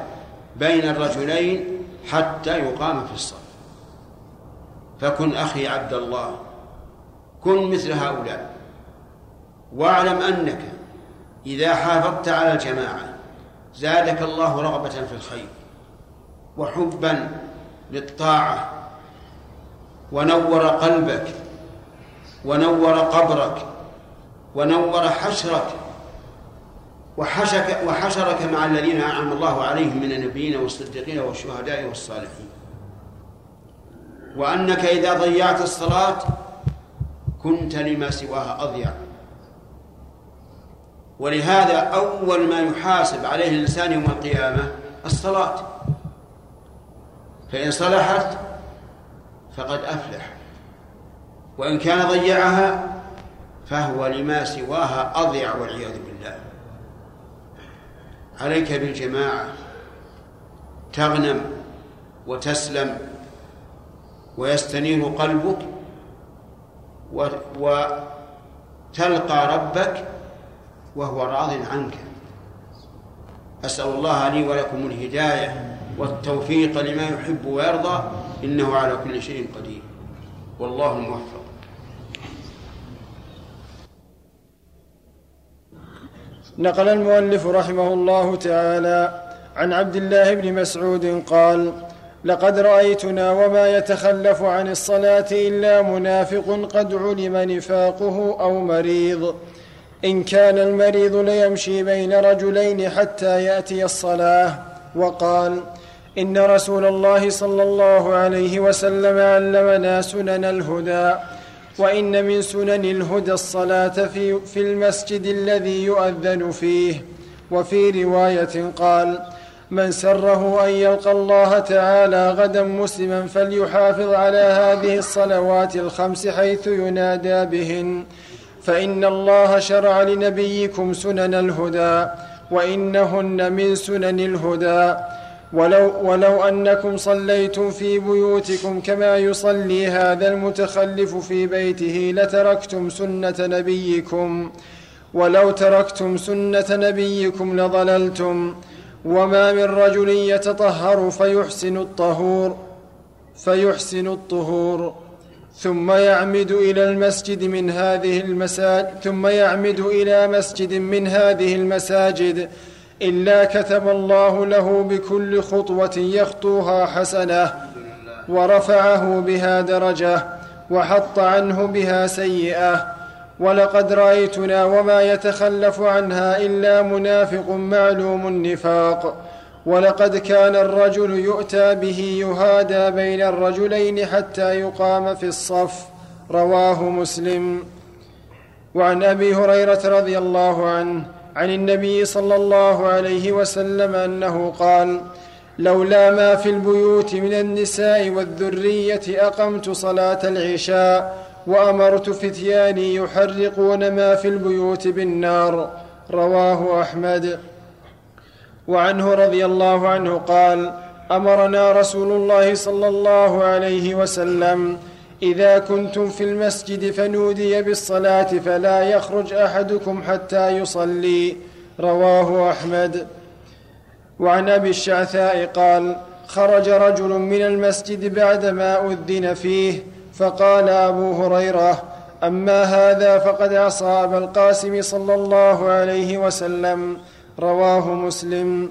بين الرجلين حتى يقام في الصف. فكن أخي عبد الله كن مثل هؤلاء. واعلم أنك إذا حافظت على الجماعة زادك الله رغبة في الخير وحبا للطاعة ونور قلبك ونور قبرك ونور حشرك وحشك وحشرك مع الذين أنعم الله عليهم من النبيين والصديقين والشهداء والصالحين. وأنك إذا ضيعت الصلاة كنت لما سواها أضيع. ولهذا أول ما يحاسب عليه الإنسان يوم القيامة الصلاة. فإن صلحت فقد أفلح. وإن كان ضيعها فهو لما سواها أضيع والعياذ بالله. عليك بالجماعة تغنم وتسلم ويستنير قلبك وتلقى ربك وهو راض عنك. أسأل الله لي ولكم الهداية والتوفيق لما يحب ويرضى إنه على كل شيء قدير. والله الموفق. نقل المؤلف رحمه الله تعالى عن عبد الله بن مسعود قال لقد رأيتنا وما يتخلف عن الصلاة إلا منافق قد علم نفاقه أو مريض. إن كان المريض ليمشي بين رجلين حتى يأتي الصلاة. وقال إن رسول الله صلى الله عليه وسلم علمنا سنن الهدى وإن من سنن الهدى الصلاة في, في المسجد الذي يؤذن فيه. وفي رواية قال من سره أن يلقى الله تعالى غدا مسلما فليحافظ على هذه الصلوات الخمس حيث ينادى بهن. فإن الله شرع لنبيكم سنن الهدى وإنهن من سنن الهدى. ولو, ولو أنكم صليتم في بيوتكم كما يصلي هذا المتخلف في بيته لتركتم سنة نبيكم. ولو تركتم سنة نبيكم لضللتم. وما من رجل يتطهر فيحسن الطهور فيحسن الطهور. ثم يعمد إلى المسجد من هذه المساجد ثم يعمد إلى مسجد من هذه المساجد. إلا كتب الله له بكل خطوة يخطوها حسنة ورفعه بها درجة وحط عنه بها سيئة. ولقد رأيتنا وما يتخلف عنها إلا منافق معلوم النفاق. ولقد كان الرجل يؤتى به يهادى بين الرجلين حتى يقام في الصف. رواه مسلم. وعن أبي هريرة رضي الله عنه عن النبي صلى الله عليه وسلم أنه قال لولا ما في البيوت من النساء والذرية أقمت صلاة العشاء وأمرت فتياني يحرقون ما في البيوت بالنار رواه أحمد. وعنه رضي الله عنه قال أمرنا رسول الله صلى الله عليه وسلم إذا كنتم في المسجد فنودي بالصلاة فلا يخرج أحدكم حتى يصلي. رواه أحمد. وعن أبي الشعثاء قال خرج رجل من المسجد بعدما أذن فيه فقال أبو هريرة أما هذا فقد عصى أبا القاسم صلى الله عليه وسلم. رواه مسلم.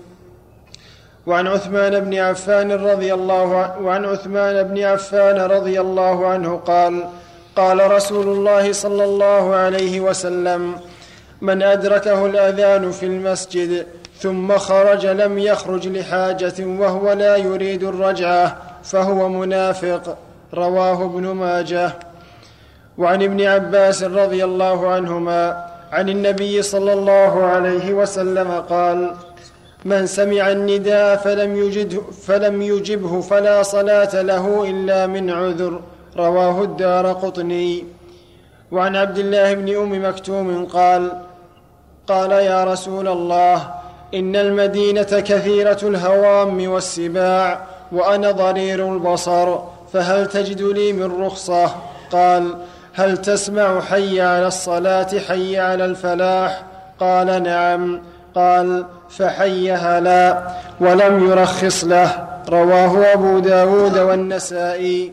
وعن عثمان بن عفان رضي الله وعن عثمان بن عفان رضي الله عنه قال قال رسول الله صلى الله عليه وسلم من أدركه الأذان في المسجد ثم خرج لم يخرج لحاجة وهو لا يريد الرجعة فهو منافق. رواه ابن ماجه. وعن ابن عباس رضي الله عنهما عن النبي صلى الله عليه وسلم قال من سمع النداء فلم, يجده فلم يجبه فلا صلاة له إلا من عذر رواه الدار قطني. وعن عبد الله بن أم مكتوم قال قال يا رسول الله إن المدينة كثيرة الهوام والسباع وأنا ضرير البصر فهل تجد لي من رخصة؟ قال هل تسمع حي على الصلاة حي على الفلاح؟ قال نعم. قال فحيها لا ولم يرخص له. رواه أبو داود والنسائي.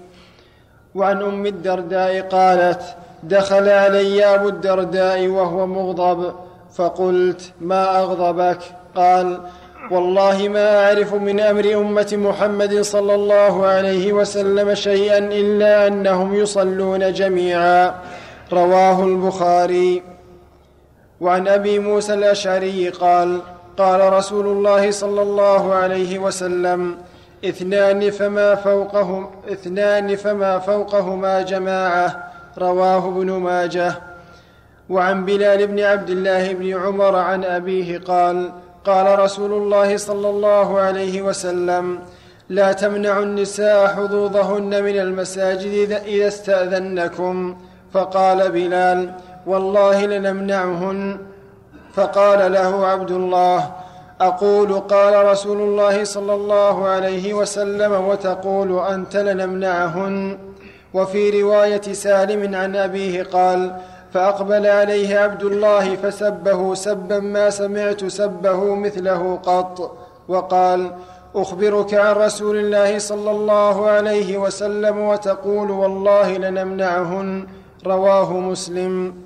وعن أم الدرداء قالت دخل علي أبو الدرداء وهو مغضب. فقلت ما أغضبك؟ قال والله ما أعرف من أمر أمة محمد صلى الله عليه وسلم شيئا إلا أنهم يصلون جميعا. رواه البخاري. وعن أبي موسى الأشعري قال قال رسول الله صلى الله عليه وسلم اثنان فما فوقهم اثنان فما فوقهما جماعة. رواه ابن ماجه. وعن بلال بن عبد الله بن عمر عن أبيه قال قال رسول الله صلى الله عليه وسلم لا تمنعوا النساء حظوظهن من المساجد اذا استأذنكم. فقال بلال والله لنمنعهن فقال له عبد الله أقول قال رسول الله صلى الله عليه وسلم وتقول أنت لنمنعهن. وفي رواية سالم عن أبيه قال فأقبل عليه عبد الله فسبه سبا ما سمعت سبه مثله قط. وقال أخبرك عن رسول الله صلى الله عليه وسلم وتقول والله لنمنعهن. رواه مسلم.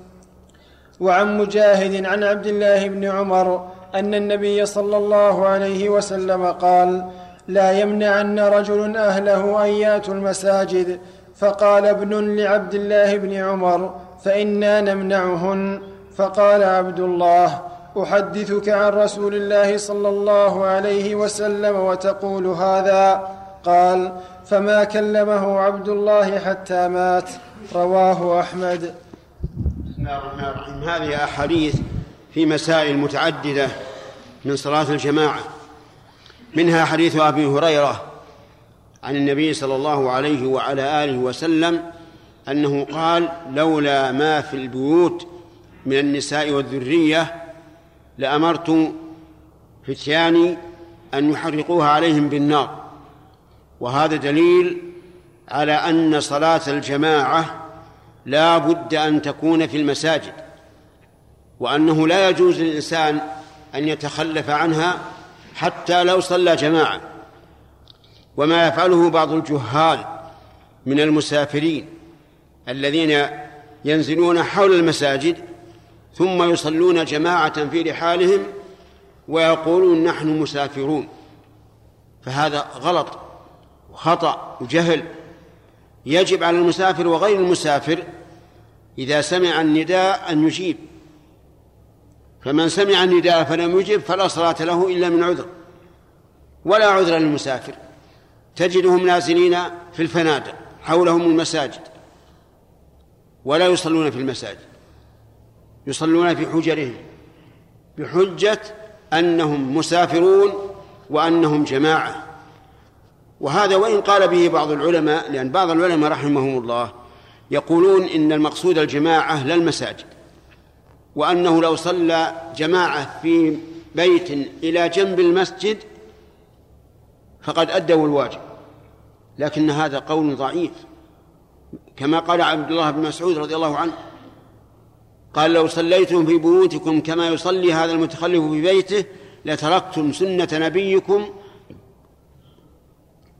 وعن مجاهد عن عبد الله بن عمر أن النبي صلى الله عليه وسلم قال لا يمنعن رجل أهله أن ياتوا المساجد. فقال ابن لعبد الله بن عمر فإنا نمنعهن. فقال عبد الله أحدثك عن رسول الله صلى الله عليه وسلم وتقول هذا؟ قال فما كلمه عبد الله حتى مات. رواه بسم الله الرحمن الرحيم. هذه أحاديث في مسائل متعددة من صلاة الجماعة. منها حديث أبي هريرة عن النبي صلى الله عليه وعلى آله وسلم أنه قال لولا ما في البيوت من النساء والذرية لأمرت فتياني أن يحرقوها عليهم بالنار وهذا دليل على أن صلاة الجماعة لا بد أن تكون في المساجد وأنه لا يجوز للإنسان أن يتخلف عنها حتى لو صلى جماعة. وما يفعله بعض الجهال من المسافرين الذين ينزلون حول المساجد ثم يصلون جماعة في رحالهم ويقولون نحن مسافرون. فهذا غلط وخطأ وجهل يجب على المسافر وغير المسافر إذا سمع النداء أن يجيب. فمن سمع النداء فلم يجب فلا صلاة له إلا من عذر ولا عذر للمسافر. تجدهم نازلين في الفنادق حولهم المساجد ولا يصلون في المساجد يصلون في حجرهم بحجة أنهم مسافرون وأنهم جماعة. وهذا وإن قال به بعض العلماء لأن بعض العلماء رحمهم الله يقولون إن المقصود الجماعة لا المساجد وأنه لو صلى جماعة في بيت إلى جنب المسجد فقد أدوا الواجب. لكن هذا قول ضعيف. كما قال عبد الله بن مسعود رضي الله عنه قال لو صليتم في بيوتكم كما يصلي هذا المتخلف في بيته لتركتم سنة نبيكم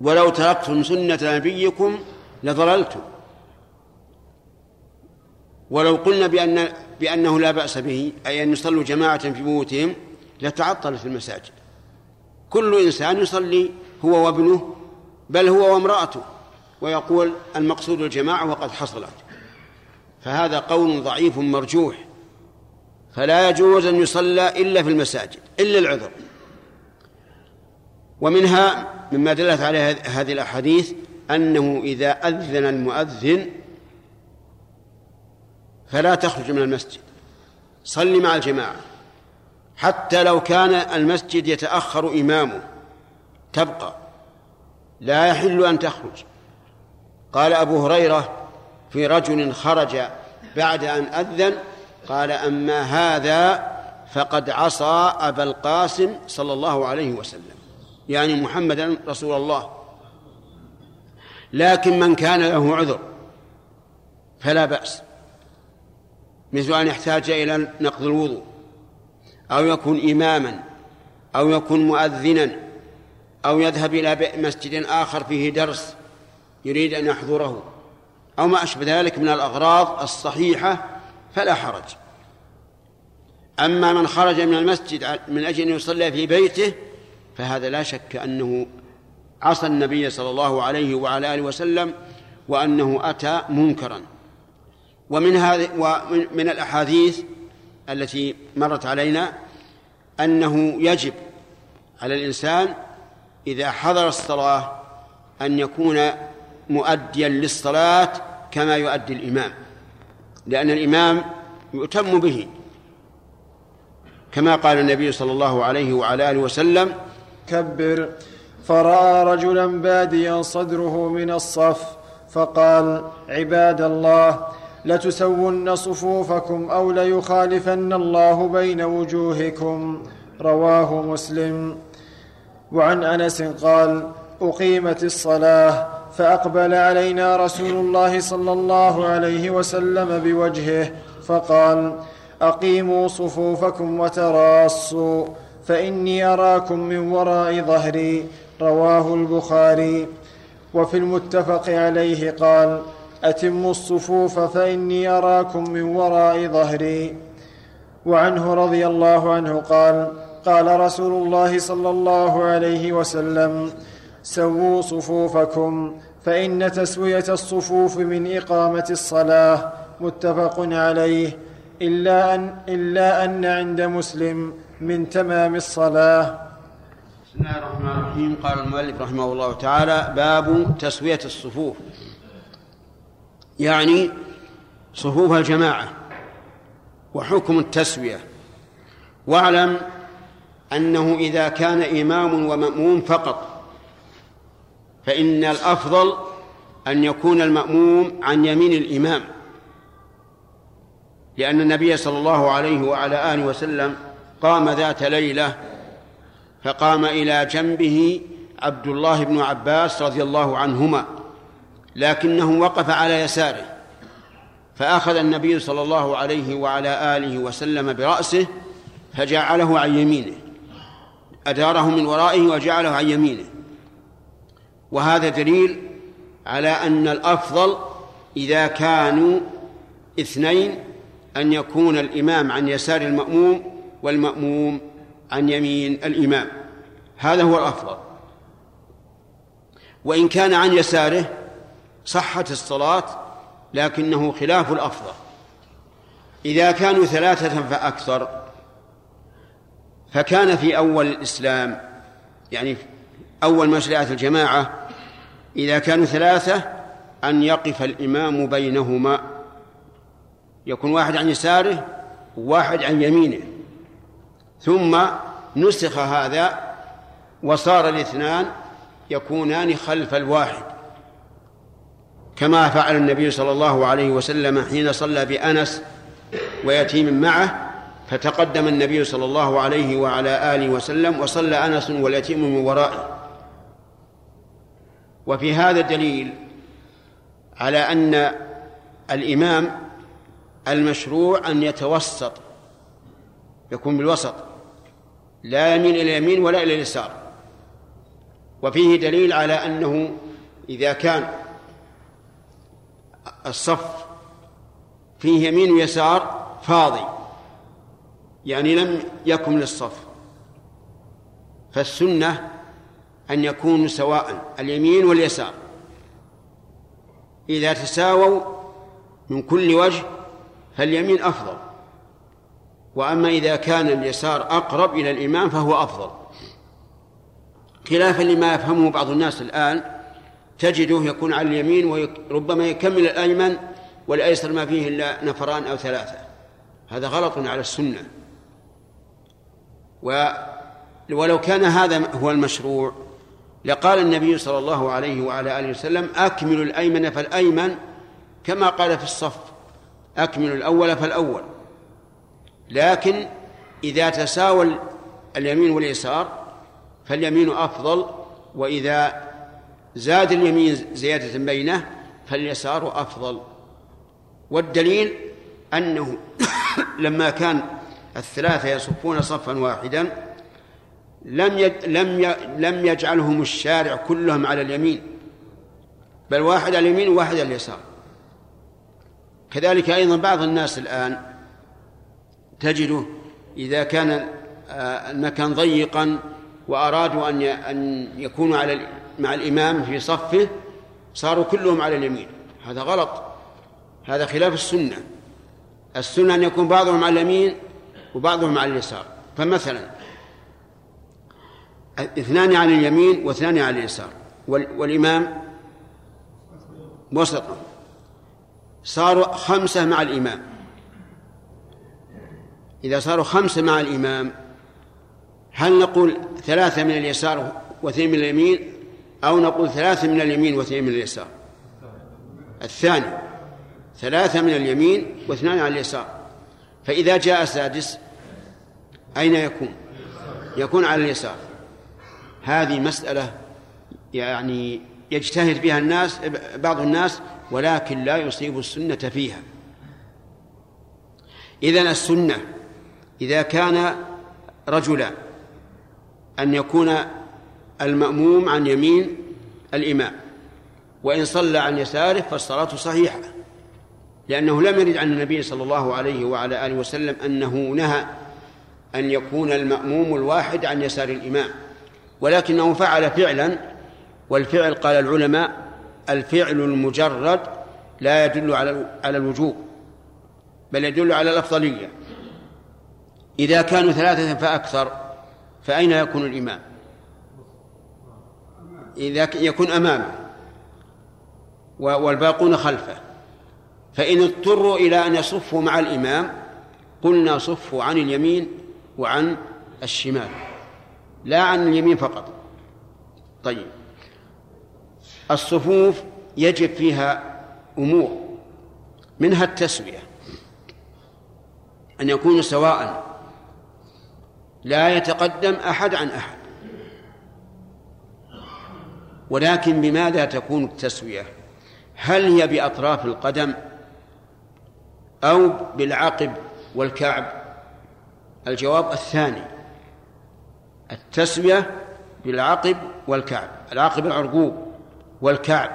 ولو تركتم سنة نبيكم لضللتم. ولو قلنا بأن بأنه لا بأس به أي أن يصلوا جماعة في بيوتهم لتعطلت المساجد. كل إنسان يصلي هو وابنه بل هو وامرأته ويقول المقصود الجماعة وقد حصلت. فهذا قول ضعيف مرجوح. فلا يجوز أن يصلى إلا في المساجد إلا العذر. ومنها مما دلت عليه هذه الأحاديث أنه إذا أذن المؤذن فلا تخرج من المسجد. صل مع الجماعة. حتى لو كان المسجد يتأخر إمامه تبقى. لا يحل أن تخرج. قال أبو هريرة في رجل خرج بعد أن أذن قال أما هذا فقد عصى أبا القاسم صلى الله عليه وسلم. يعني محمدا رسول الله. لكن من كان له عذر فلا بأس. مثل أن يحتاج إلى نقض الوضوء أو يكون إماما أو يكون مؤذنا أو يذهب إلى مسجد آخر فيه درس يريد أن يحضره. أو ما أشبه ذلك من الأغراض الصحيحة فلا حرج. أما من خرج من المسجد من أجل أن يصلي في بيته فهذا لا شك أنه عصى النبي صلى الله عليه وعلى آله وسلم وأنه أتى منكرا. ومن هذه ومن الأحاديث التي مرت علينا أنه يجب على الإنسان إذا حضر الصلاة أن يكون مؤديا للصلاة كما يؤدي الإمام لأن الإمام يؤتم به كما قال النبي صلى الله عليه وعلى آله وسلم كبر فرأى رجلا باديا صدره من الصف فقال عباد الله لتسون صفوفكم أو ليخالفن الله بين وجوهكم. رواه مسلم. وعن أنس قال أقيمت الصلاة فأقبل علينا رسول الله صلى الله عليه وسلم بوجهه فقال أقيموا صفوفكم وتراصوا. فإني أراكم من وراء ظهري رواه البخاري. وفي المتفق عليه قال أتموا الصفوف فإني أراكم من وراء ظهري. وعنه رضي الله عنه قال قال رسول الله صلى الله عليه وسلم سووا صفوفكم فإن تسوية الصفوف من إقامة الصلاة متفق عليه إلا ان, إلا أن عند مسلم من تمام الصلاة. بسم الله الرحمن الرحيم. قال المؤلف رحمه الله تعالى باب تسوية الصفوف. يعني صفوف الجماعة وحكم التسوية. واعلم أنه إذا كان إمام ومأموم فقط فإن الأفضل أن يكون المأموم عن يمين الإمام لأن النبي صلى الله عليه وعلى آله وسلم قام ذات ليلة فقام إلى جنبه عبد الله بن عباس رضي الله عنهما لكنه وقف على يساره فأخذ النبي صلى الله عليه وعلى آله وسلم برأسه فجعله عن يمينه أداره من ورائه وجعله عن يمينه. وهذا دليل على أن الأفضل إذا كانوا اثنين أن يكون الإمام عن يسار المأموم والمأموم عن يمين الإمام. هذا هو الأفضل. وإن كان عن يساره صحت الصلاة لكنه خلاف الأفضل. إذا كانوا ثلاثة فأكثر فكان في أول الإسلام يعني أول ما شرعت الجماعة إذا كانوا ثلاثة أن يقف الإمام بينهما. يكون واحد عن يساره وواحد عن يمينه. ثم نسخ هذا وصار الاثنان يكونان خلف الواحد. كما فعل النبي صلى الله عليه وسلم حين صلى بأنس ويتيم معه فتقدم النبي صلى الله عليه وعلى آله وسلم وصلى أنس واليتيم من ورائه. وفي هذا دليل على أن الإمام المشروع أن يتوسط يكون بالوسط. لا يميل إلى اليمين ولا إلى اليسار. وفيه دليل على أنه إذا كان الصف فيه يمين ويسار فاضي يعني لم يكن للصف. فالسنة أن يكونوا سواء اليمين واليسار. إذا تساووا من كل وجه فاليمين أفضل. وأما إذا كان اليسار أقرب إلى الإمام فهو أفضل. خلافا لما يفهمه بعض الناس الآن تجده يكون على اليمين وربما يكمل الأيمن والأيسر ما فيه إلا نفران أو ثلاثة. هذا غلط على السنة. ولو كان هذا هو المشروع لقال النبي صلى الله عليه وعلى آله وسلم أكملوا الأيمن فالأيمن كما قال في الصف أكملوا الأول فالأول. لكن إذا تساوى اليمين واليسار فاليمين أفضل وإذا زاد اليمين زيادة بينه فاليسار أفضل. والدليل أنه لما كان الثلاثة يصفون صفا واحدا لم لم لم يجعلهم الشارع كلهم على اليمين بل واحد على اليمين وواحد على اليسار. كذلك أيضا بعض الناس الآن تجده إذا كان آه، المكان ضيقا وأرادوا أن أن يكونوا على مع الإمام في صفه صاروا كلهم على اليمين. هذا غلط. هذا خلاف السنة. السنة أن يكون بعضهم على اليمين وبعضهم على اليسار. فمثلا اثنان على اليمين واثنان على اليسار. والإمام وسطهم صاروا خمسة مع الإمام. إذا صاروا خمسة مع الإمام هل نقول ثلاثة من اليسار واثنين من اليمين أو نقول ثلاثة من اليمين واثنين من اليسار؟ الثاني ثلاثة من اليمين واثنان على اليسار. فإذا جاء سادس أين يكون؟ يكون على اليسار. هذه مسألة يعني يجتهد بها الناس بعض الناس ولكن لا يصيب السنة فيها. إذن السنة إذا كان رجلا أن يكون المأموم عن يمين الإمام وإن صلى عن يساره فالصلاة صحيحة لأنه لم يرد عن النبي صلى الله عليه وعلى آله وسلم أنه نهى أن يكون المأموم الواحد عن يسار الإمام ولكنه فعل فعلا والفعل قال العلماء الفعل المجرد لا يدل على على الوجوب بل يدل على الأفضلية. إذا كانوا ثلاثة فأكثر فأين يكون الإمام؟ إذا يكون أمامه والباقون خلفه. فإن اضطروا إلى أن يصفوا مع الإمام قلنا صفوا عن اليمين وعن الشمال لا عن اليمين فقط. طيب. الصفوف يجب فيها أمور منها التسوية أن يكونوا سواء لا يتقدم أحد عن أحد. ولكن بماذا تكون التسوية؟ هل هي بأطراف القدم أو بالعقب والكعب؟ الجواب الثاني التسوية بالعقب والكعب العقب العرقوب والكعب.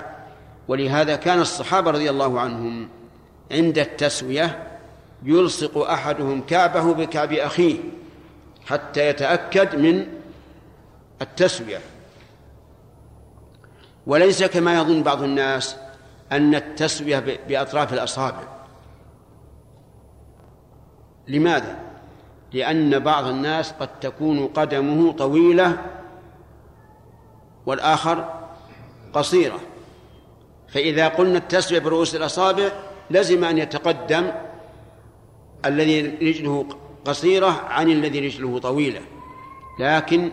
ولهذا كان الصحابة رضي الله عنهم عند التسوية يلصق أحدهم كعبه بكعب أخيه. حتى يتأكد من التسوية. وليس كما يظن بعض الناس أن التسوية بأطراف الأصابع. لماذا؟ لأن بعض الناس قد تكون قدمه طويلة والآخر قصيرة. فإذا قلنا التسوية برؤوس الأصابع لزم أن يتقدم الذي رجله قصيرة عن الذي رجله طويلة. لكن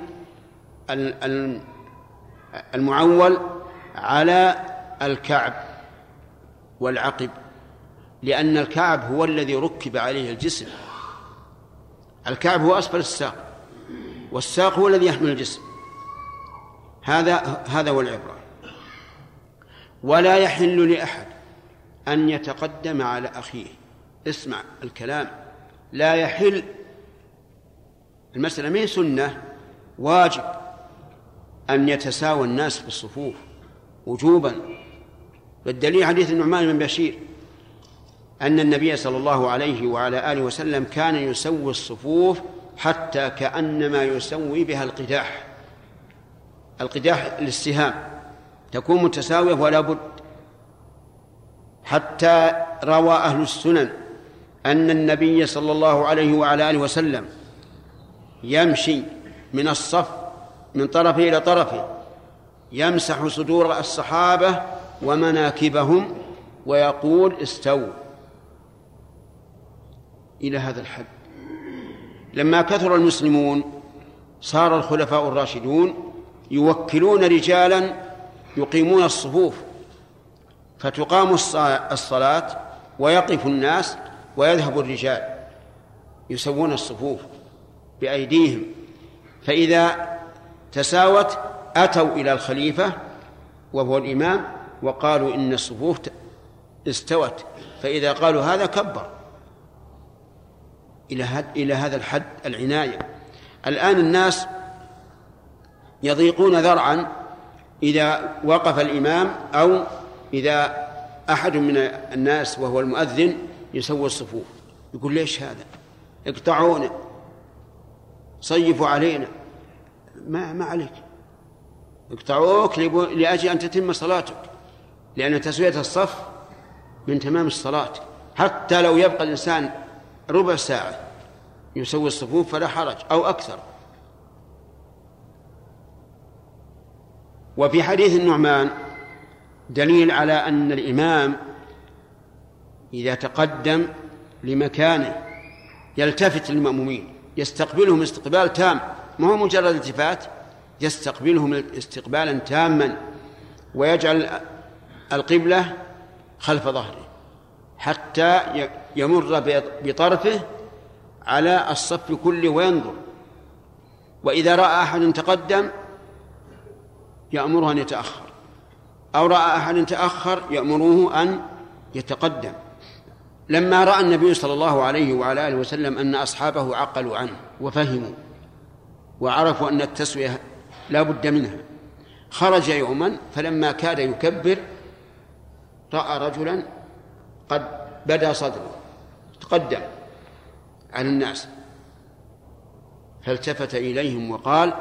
المعول على الكعب والعقب لأن الكعب هو الذي ركب عليه الجسم. الكعب هو أسفل الساق والساق هو الذي يحمل الجسم. هذا هذا هو العبرة. ولا يحل لأحد أن يتقدم على أخيه. اسمع الكلام. لا يحل. المسألة ما سنة؟ واجب أن يتساوى الناس في الصفوف وجوبا. والدليل حديث النعمان بن بشير أن النبي صلى الله عليه وعلى آله وسلم كان يسوي الصفوف حتى كأنما يسوي بها القداح. القداح الاستهام تكون متساوية ولا بد. حتى روى أهل السنن أن النبي صلى الله عليه وعلى آله وسلم يمشي من الصف من طرفه إلى طرفه يمسح صدور الصحابة ومناكبهم ويقول استووا. إلى هذا الحد. لما كثر المسلمون صار الخلفاء الراشدون يوكلون رجالا يقيمون الصفوف فتقام الصلاة ويقف الناس ويذهب الرجال يسوون الصفوف بأيديهم. فإذا تساوت أتوا إلى الخليفة وهو الإمام وقالوا إن الصفوف استوت. فإذا قالوا هذا كبر إلى إلى هذا الحد العناية. الآن الناس يضيقون ذرعا إذا وقف الإمام أو إذا أحد من الناس وهو المؤذن يسوي الصفوف. يقول ليش هذا؟ اقطعونا. صيفوا علينا. ما ما عليك. اقطعوك لأجل أن تتم صلاتك. لأن تسوية الصف من تمام الصلاة. حتى لو يبقى الإنسان ربع ساعة يسوي الصفوف فلا حرج أو أكثر. وفي حديث النعمان دليل على أن الإمام إذا تقدم لمكانه يلتفت للمأمومين يستقبلهم استقبال تام ما هو مجرد التفات؟ يستقبلهم استقبالا تاما ويجعل القبلة خلف ظهره حتى يمر بطرفه على الصف كله وينظر. وإذا رأى أحد تقدم يأمره أن يتأخر أو رأى أحد تأخر يأمره أن يتقدم. لما رأى النبي صلى الله عليه وعلى آله وسلم أن أصحابه عقلوا عنه وفهموا وعرفوا أن التسوية لا بد منها خرج يوما فلما كاد يكبر رأى رجلا قد بدا صدره تقدم على الناس فالتفت إليهم وقال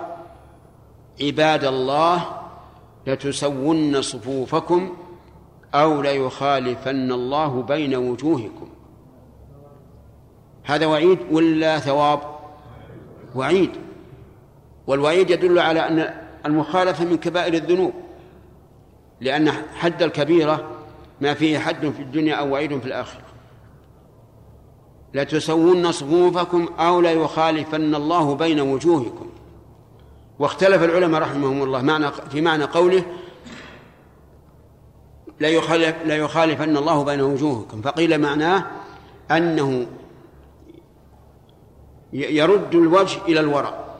عباد الله لتسون صفوفكم أو ليخالفن الله بين وجوهكم. هذا وعيد ولا ثواب؟ وعيد. والوعيد يدل على أن المخالفة من كبائر الذنوب لأن حد الكبيرة ما فيه حد في الدنيا أو وعيد في الآخرة. لتسون صفوفكم أو ليخالفن الله بين وجوهكم. واختلف العلماء رحمهم الله معنى في معنى قوله لا يخالف لا يخالفن الله بين وجوهكم. فقيل معناه أنه يرد الوجه إلى الوراء.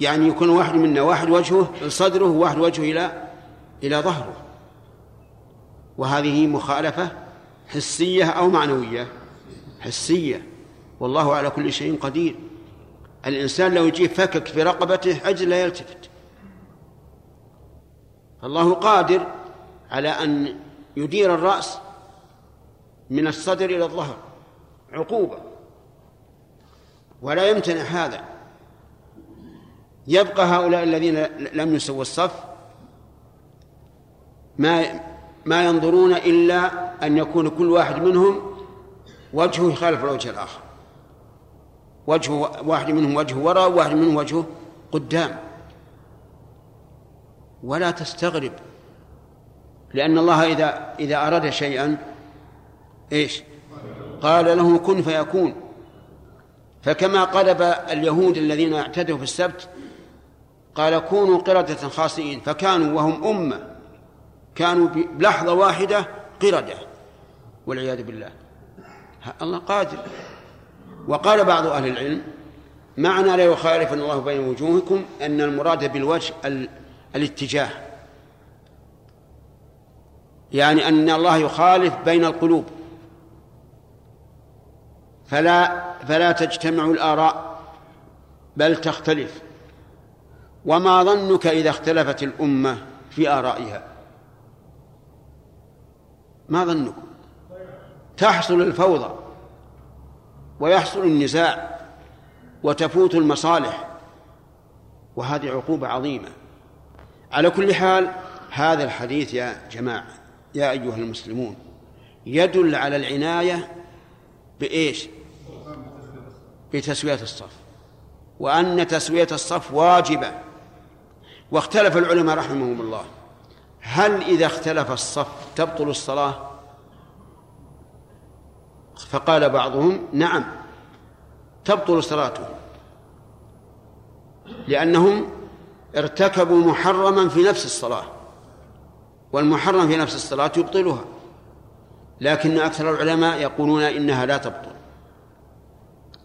يعني يكون واحد منا واحد وجهه صدره وواحد وجهه إلى إلى ظهره. وهذه مخالفة حسية أو معنوية. حسية. والله على كل شيء قدير. الإنسان لو يجيه فكك في رقبته أجل لا يلتفت. الله قادر على أن يدير الرأس من الصدر إلى الظهر عقوبة. ولا يمتنع هذا. يبقى هؤلاء الذين لم يسووا الصف ما ما ينظرون إلا أن يكون كل واحد منهم وجهه يخالف الوجه الآخر. وجه واحد منهم وجهه وراء وواحد منهم وجهه قدام. ولا تستغرب لأن الله إذا إذا أراد شيئا إيش؟ قال له كن فيكون. فكما قلب اليهود الذين اعتدوا في السبت قال كونوا قردة خاصئين فكانوا وهم أمة. كانوا بلحظة واحدة قردة والعياذ بالله. الله قادر. وقال بعض أهل العلم معنى لا يخالفن الله بين وجوهكم أن المراد بالوجه الاتجاه. يعني أن الله يخالف بين القلوب. فلا فلا تجتمع الآراء بل تختلف. وما ظنك إذا اختلفت الأمة في آرائها؟ ما ظنك تحصل الفوضى ويحصل النزاع وتفوت المصالح وهذه عقوبة عظيمة. على كل حال هذا الحديث يا جماعة. يا أيها المسلمون يدل على العناية بإيش؟ بتسوية الصف. وأن تسوية الصف واجبة. واختلف العلماء رحمهم الله. هل إذا اختلف الصف تبطل الصلاة؟ فقال بعضهم نعم تبطل صلاتهم. لأنهم ارتكبوا محرما في نفس الصلاة. والمحرم في نفس الصلاة يبطلها. لكن أكثر العلماء يقولون إنها لا تبطل.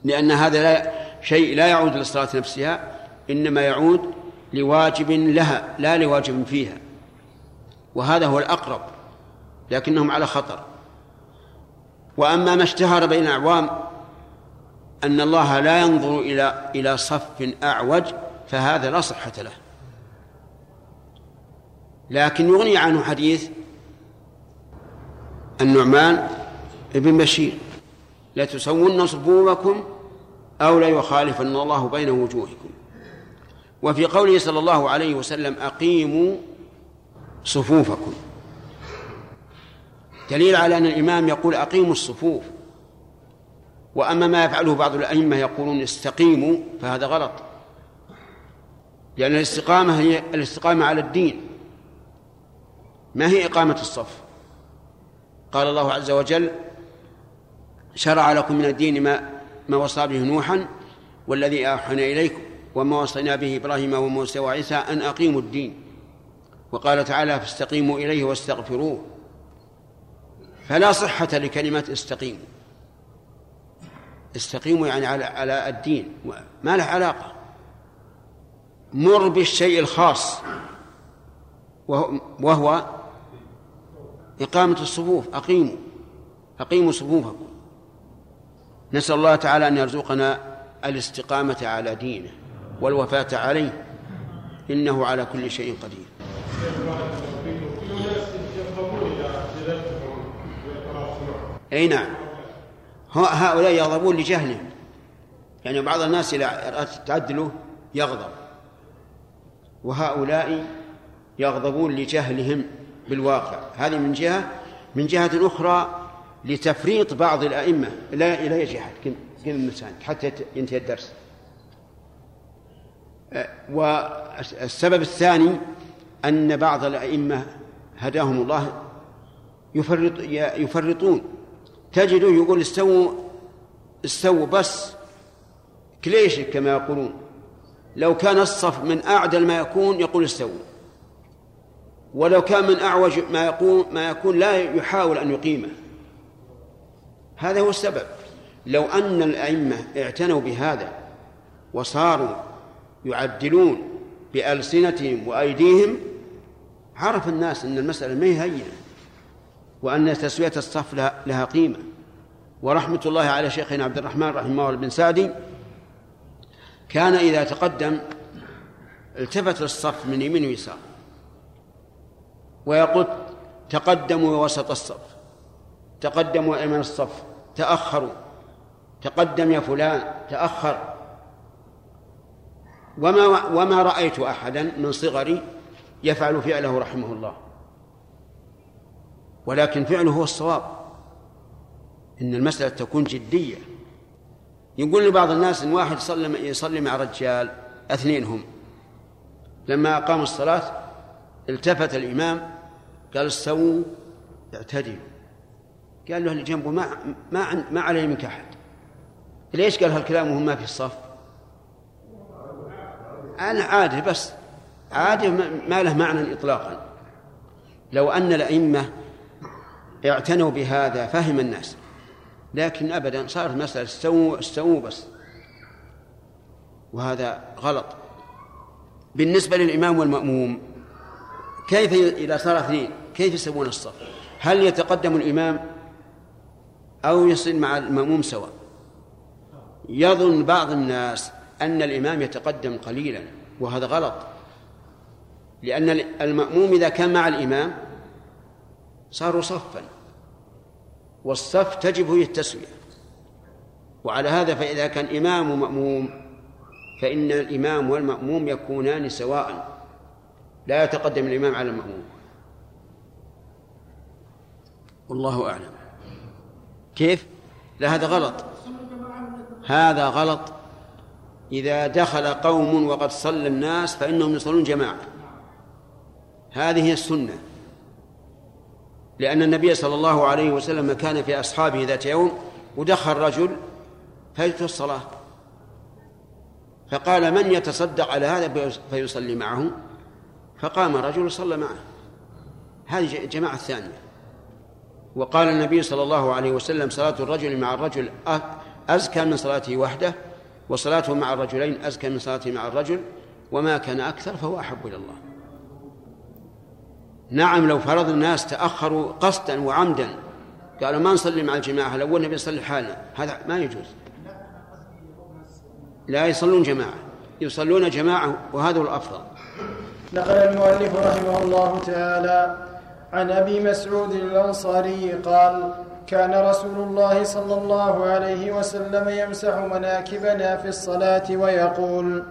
لأن هذا لا شيء لا يعود للصلاة نفسها إنما يعود لواجب لها لا لواجب فيها. وهذا هو الأقرب لكنهم على خطر. وأما ما اشتهر بين الأعوام أن الله لا ينظر إلى إلى صف أعوج فهذا لا صحة له. لكن يغني عنه حديث النعمان بن بشير. لتسون صفوفكم أو لا يخالفن الله بين وجوهكم. وفي قوله صلى الله عليه وسلم أقيموا صفوفكم. دليل على أن الإمام يقول أقيموا الصفوف. وأما ما يفعله بعض الأئمة يقولون استقيموا فهذا غلط. لأن الاستقامة هي الاستقامة على الدين. ما هي إقامة الصف؟ قال الله عز وجل شرع لكم من الدين ما ما وصى به نوحا والذي أوحينا إليكم وما وصينا به إبراهيم وموسى وعيسى أن أقيموا الدين. وقال تعالى فاستقيموا إليه واستغفروه. فلا صحة لكلمة استقيموا. استقيموا يعني على على الدين ما له علاقة. مر بالشيء الخاص وهو إقامة الصفوف أقيموا أقيموا صفوفكم. نسأل الله تعالى أن يرزقنا الاستقامة على دينه والوفاة عليه. إنه على كل شيء قدير. أي نعم. هؤلاء يغضبون لجهلهم يعني بعض الناس إذا تعدله يغضب. وهؤلاء يغضبون لجهلهم. بالواقع. هذه من جهة من جهة أخرى لتفريط بعض الأئمة. لا لا يجي أحد كل الإنسان حتى ينتهي الدرس. أه، والسبب الثاني أن بعض الأئمة هداهم الله يفرط يفرطون. تجده يقول استووا استووا بس كليش كما يقولون. لو كان الصف من أعدل ما يكون يقول استووا. ولو كان من أعوج ما يكون ما يكون لا يحاول أن يقيمه. هذا هو السبب. لو أن الأئمة اعتنوا بهذا وصاروا يعدلون بألسنتهم وأيديهم عرف الناس أن المسألة ما هي هينة وأن تسوية الصف لها, لها قيمة. ورحمة الله على شيخنا عبد الرحمن رحمه الله بن سعدي كان إذا تقدم التفت للصف من يمين ويسار. ويقول تقدموا وسط الصف تقدموا أيمن الصف تأخروا تقدم يا فلان تأخر. وما وما رأيت أحدا من صغري يفعل فعله رحمه الله. ولكن فعله هو الصواب. إن المسألة تكون جدية. يقول لبعض الناس إن واحد يصلي يصلي مع رجال اثنين هم لما أقاموا الصلاة التفت الإمام قال استووا اعتدلوا. قال له اللي جنبه ما ما ما عليه منك أحد. ليش قال هالكلام وهو ما في الصف؟ أنا عادي بس عادي ما له معنى إطلاقا. لو أن الأئمة اعتنوا بهذا فهم الناس. لكن أبدا صارت مسألة استووا استووا بس. وهذا غلط. بالنسبة للإمام والمأموم كيف إذا صار اثنين كيف يسوون الصف؟ هل يتقدم الإمام أو يصل مع المأموم سواء؟ يظن بعض الناس أن الإمام يتقدم قليلا وهذا غلط. لأن المأموم إذا كان مع الإمام صاروا صفا والصف تجب هي التسوية. وعلى هذا فإذا كان إمام ومأموم فإن الإمام والمأموم يكونان سواء. لا يتقدم الإمام على المأموم. والله أعلم. كيف؟ لا هذا غلط. هذا غلط. إذا دخل قوم وقد صلى الناس فإنهم يصلون جماعة. هذه هي السنة. لأن النبي صلى الله عليه وسلم كان في أصحابه ذات يوم ودخل رجل فاتوا الصلاة. فقال من يتصدق على هذا فيصلي معه؟ فقام رجل وصلى معه. هذه جماعة ثانية وقال النبي صلى الله عليه وسلم صلاة الرجل مع الرجل أزكى من صلاته وحده وصلاته مع الرجلين أزكى من صلاته مع الرجل وما كان أكثر فهو أحب إلى الله. نعم لو فرض الناس تأخروا قصدا وعمدا قالوا ما نصلي مع الجماعة لو النبي يصلي حالنا هذا ما يجوز. لا يصلون جماعة يصلون جماعة وهذا هو الأفضل. نقل المؤلف رحمه الله تعالى عن أبي مسعود الأنصاري قال كان رسول الله صلى الله عليه وسلم يمسح مناكبنا في الصلاة ويقول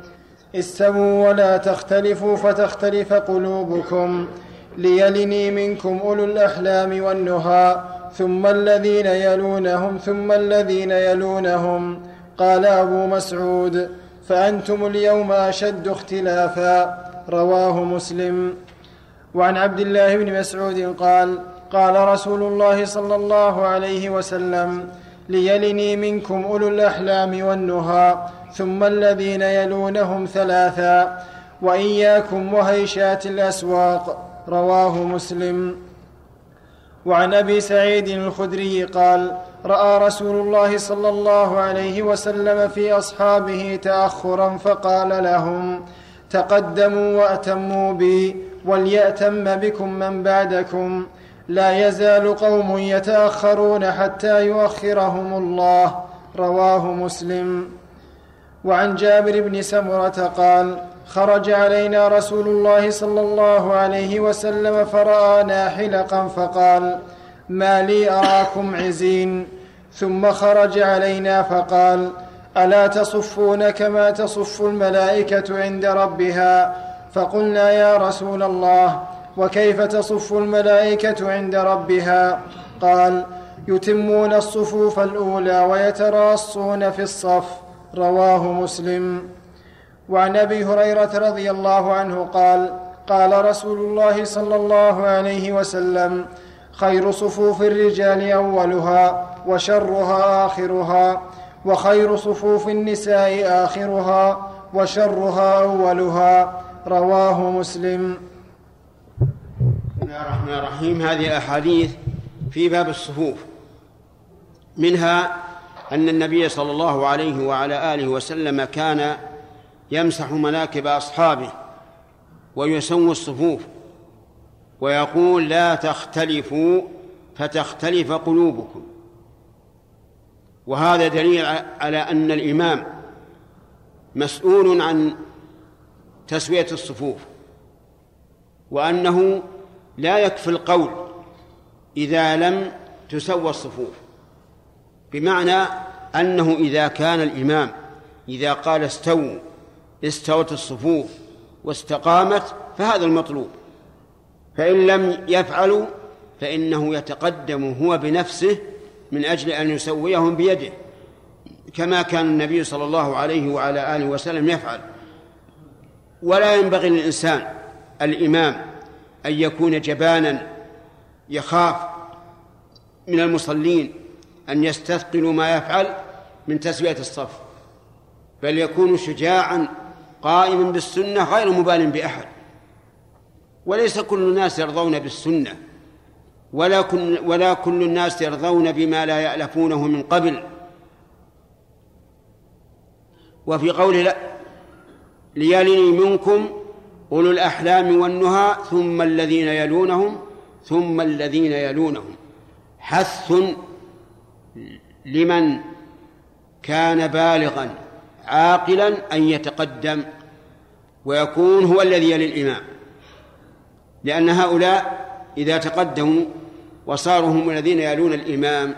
استووا ولا تختلفوا فتختلف قلوبكم ليلني منكم أولو الأحلام والنهى ثم الذين يلونهم ثم الذين يلونهم قال أبو مسعود فأنتم اليوم أشد اختلافا رواه مسلم. وعن عبد الله بن مسعود قال قال رسول الله صلى الله عليه وسلم ليلني منكم أولو الأحلام والنهى ثم الذين يلونهم ثلاثا وإياكم وهيشات الأسواق. رواه مسلم. وعن أبي سعيد الخدري قال رأى رسول الله صلى الله عليه وسلم في أصحابه تأخرا فقال لهم تقدموا وأتموا بي وليأتم بكم من بعدكم. لا يزال قوم يتأخرون حتى يؤخرهم الله. رواه مسلم. وعن جابر بن سمرة قال خرج علينا رسول الله صلى الله عليه وسلم فرآنا حلقا فقال ما لي أراكم عزين. ثم خرج علينا فقال ألا تصفون كما تصف الملائكة عند ربها؟ فقلنا يا رسول الله وكيف تصف الملائكة عند ربها؟ قال يتمون الصفوف الأولى ويتراصون في الصف. رواه مسلم. وعن أبي هريرة رضي الله عنه قال قال رسول الله صلى الله عليه وسلم خير صفوف الرجال أولها وشرها آخرها. وخير صفوف النساء آخرها وشرها أولها. رواه مسلم. بسم الله الرحمن الرحيم. هذه احاديث في باب الصفوف. منها أن النبي صلى الله عليه وعلى آله وسلم كان يمسح مناكب أصحابه ويسوي الصفوف ويقول لا تختلفوا فتختلف قلوبكم. وهذا دليل على أن الإمام مسؤول عن تسوية الصفوف وأنه لا يكفي القول إذا لم تسوى الصفوف بمعنى أنه إذا كان الإمام إذا قال استووا استوت الصفوف واستقامت فهذا المطلوب فإن لم يفعلوا فإنه يتقدم هو بنفسه من أجل أن يسويهم بيده كما كان النبي صلى الله عليه وعلى آله وسلم يفعل. ولا ينبغي للإنسان الإمام أن يكون جبانا يخاف من المصلين أن يستثقلوا ما يفعل من تسوية الصف بل يكون شجاعا قائما بالسنة غير مبال بأحد. وليس كل الناس يرضون بالسنة. ولا كل, ولا كل الناس يرضون بما لا يألفونه من قبل. وفي قوله لا ليلني منكم أولو الأحلام والنهى ثم الذين يلونهم ثم الذين يلونهم. حث لمن كان بالغا عاقلا أن يتقدم ويكون هو الذي يلي الإمام. لأن هؤلاء إذا تقدموا وصاروا هم الذين يلون الإمام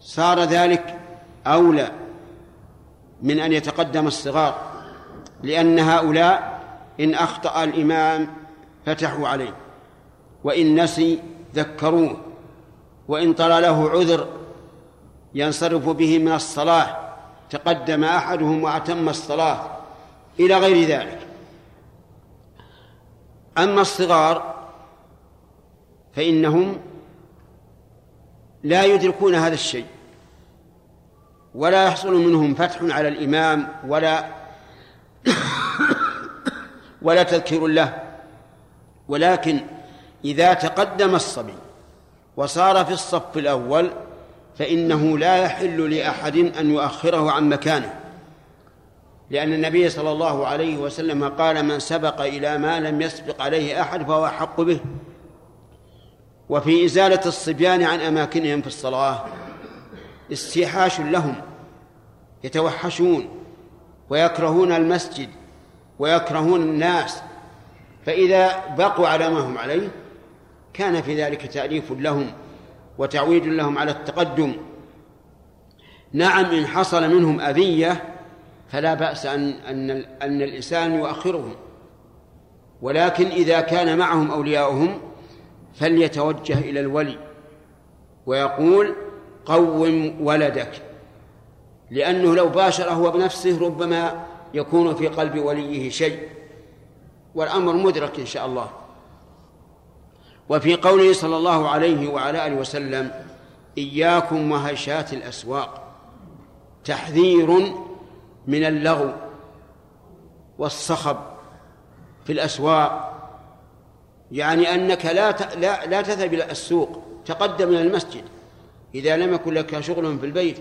صار ذلك أولى من أن يتقدم الصغار لأن هؤلاء إن أخطأ الإمام فتحوا عليه وإن نسي ذكروه وإن طرى له عذر ينصرف به من الصلاة تقدم أحدهم وأتم الصلاة إلى غير ذلك. أما الصغار فإنهم لا يدركون هذا الشيء ولا يحصل منهم فتح على الإمام ولا ولا تذكير له. ولكن إذا تقدم الصبي وصار في الصف الأول فإنه لا يحل لأحد أن يؤخره عن مكانه لأن النبي صلى الله عليه وسلم قال من سبق إلى ما لم يسبق عليه أحد فهو أحق به. وفي إزالة الصبيان عن أماكنهم في الصلاة استيحاش لهم يتوحشون ويكرهون المسجد ويكرهون الناس فإذا بقوا على ما هم عليه كان في ذلك تأليف لهم وتعويد لهم على التقدم. نعم إن حصل منهم أذية فلا بأس أن أن أن الإنسان يؤخرهم ولكن إذا كان معهم أولياؤهم فليتوجه إلى الولي ويقول قوم ولدك لأنه لو باشر هو بنفسه ربما يكون في قلب وليه شيء والأمر مدرك إن شاء الله. وفي قوله صلى الله عليه وعلى آله وسلم إياكم وهشات الأسواق تحذير من اللغو والصخب في الأسواق. يعني أنك لا لا لا تذهب إلى السوق تقدم إلى المسجد. إذا لم يكن لك شغل في البيت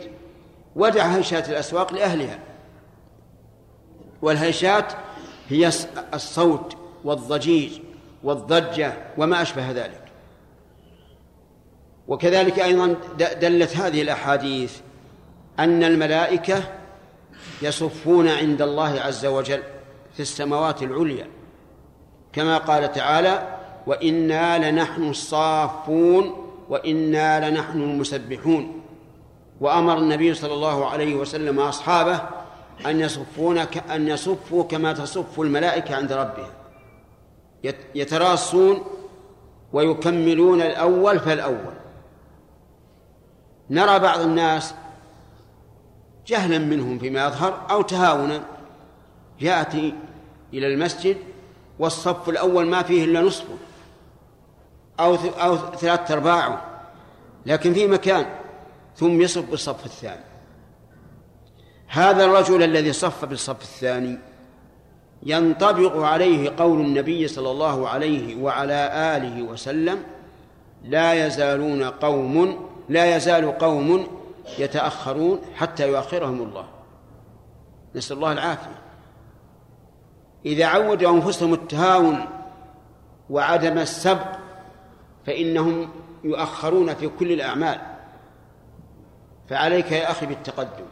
ودع هيشات الأسواق لأهلها. والهيشات هي الصوت والضجيج والضجة وما أشبه ذلك. وكذلك أيضا دلت هذه الأحاديث أن الملائكة يصفون عند الله عز وجل في السماوات العليا. كما قال تعالى وإنا لنحن الصافون وإنا لنحن المسبحون. وأمر النبي صلى الله عليه وسلم أصحابه أن يصفون أن يصفوا كما تصف الملائكة عند ربهم يتراصون ويكملون الأول فالأول. نرى بعض الناس جهلا منهم فيما يظهر أو تهاونا. يأتي إلى المسجد والصف الأول ما فيه إلا نصفه. أو أو ثلاثة أرباعه لكن في مكان ثم يصف بالصف الثاني. هذا الرجل الذي صف بالصف الثاني ينطبق عليه قول النبي صلى الله عليه وعلى آله وسلم لا يزالون قوم لا يزال قوم يتأخرون حتى يؤخرهم الله. نسأل الله العافية. إذا عودوا أنفسهم التهاون وعدم السبق فإنهم يؤخرون في كل الأعمال. فعليك يا أخي بالتقدم.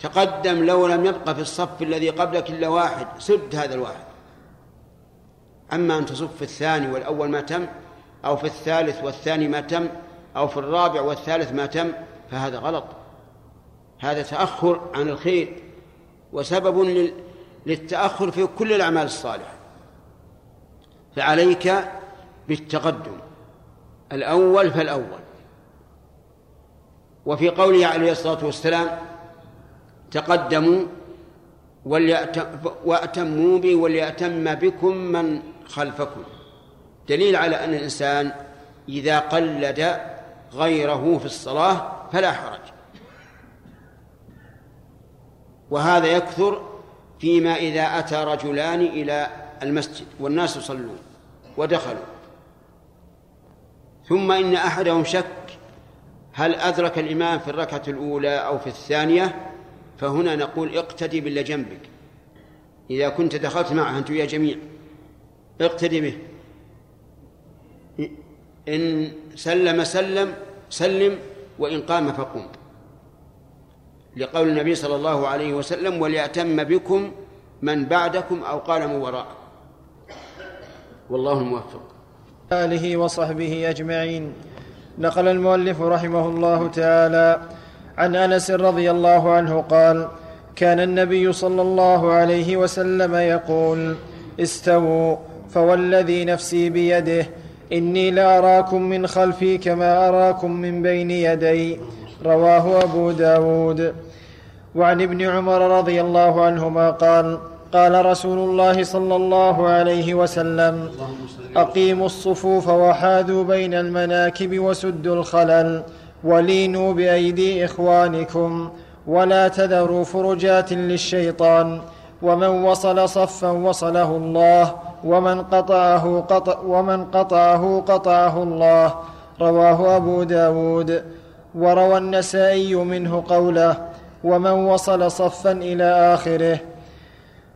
تقدم لو لم يبقى في الصف الذي قبلك إلا واحد سد هذا الواحد. أما أن تصف في الثاني والأول ما تم أو في الثالث والثاني ما تم أو في الرابع والثالث ما تم فهذا غلط. هذا تأخر عن الخير وسبب للتأخر في كل الأعمال الصالحة. فعليك بالتقدم. الأول فالأول. وفي قوله عليه الصلاة والسلام تقدموا وأتموا بي وليأتم بكم من خلفكم. دليل على أن الإنسان إذا قلد غيره في الصلاة فلا حرج. وهذا يكثر فيما إذا أتى رجلان إلى المسجد والناس يصلون ودخلوا. ثم إن أحدهم شك هل أدرك الإمام في الركعة الأولى أو في الثانية فهنا نقول اقتدي باللي جنبك. إذا كنت دخلت معه أنت يا جميع اقتدي به. إن سلم سلم سلم وإن قام فقم. لقول النبي صلى الله عليه وسلم وليأتم بكم من بعدكم أو قال من وراءكم والله الموفق. آله وصحبه أجمعين. نقل المؤلف رحمه الله تعالى عن أنس رضي الله عنه قال كان النبي صلى الله عليه وسلم يقول استووا فوالذي نفسي بيده إني لاراكم من خلفي كما أراكم من بين يدي رواه أبو داود. وعن ابن عمر رضي الله عنهما قال قال رسول الله صلى الله عليه وسلم أقيموا الصفوف وحاذوا بين المناكب وسدوا الخلل ولينوا بأيدي إخوانكم ولا تذروا فرجات للشيطان ومن وصل صفا وصله الله ومن قطعه قطع ومن قطعه قطعه الله. رواه أبو داود. وروى النسائي منه قوله ومن وصل صفا إلى آخره.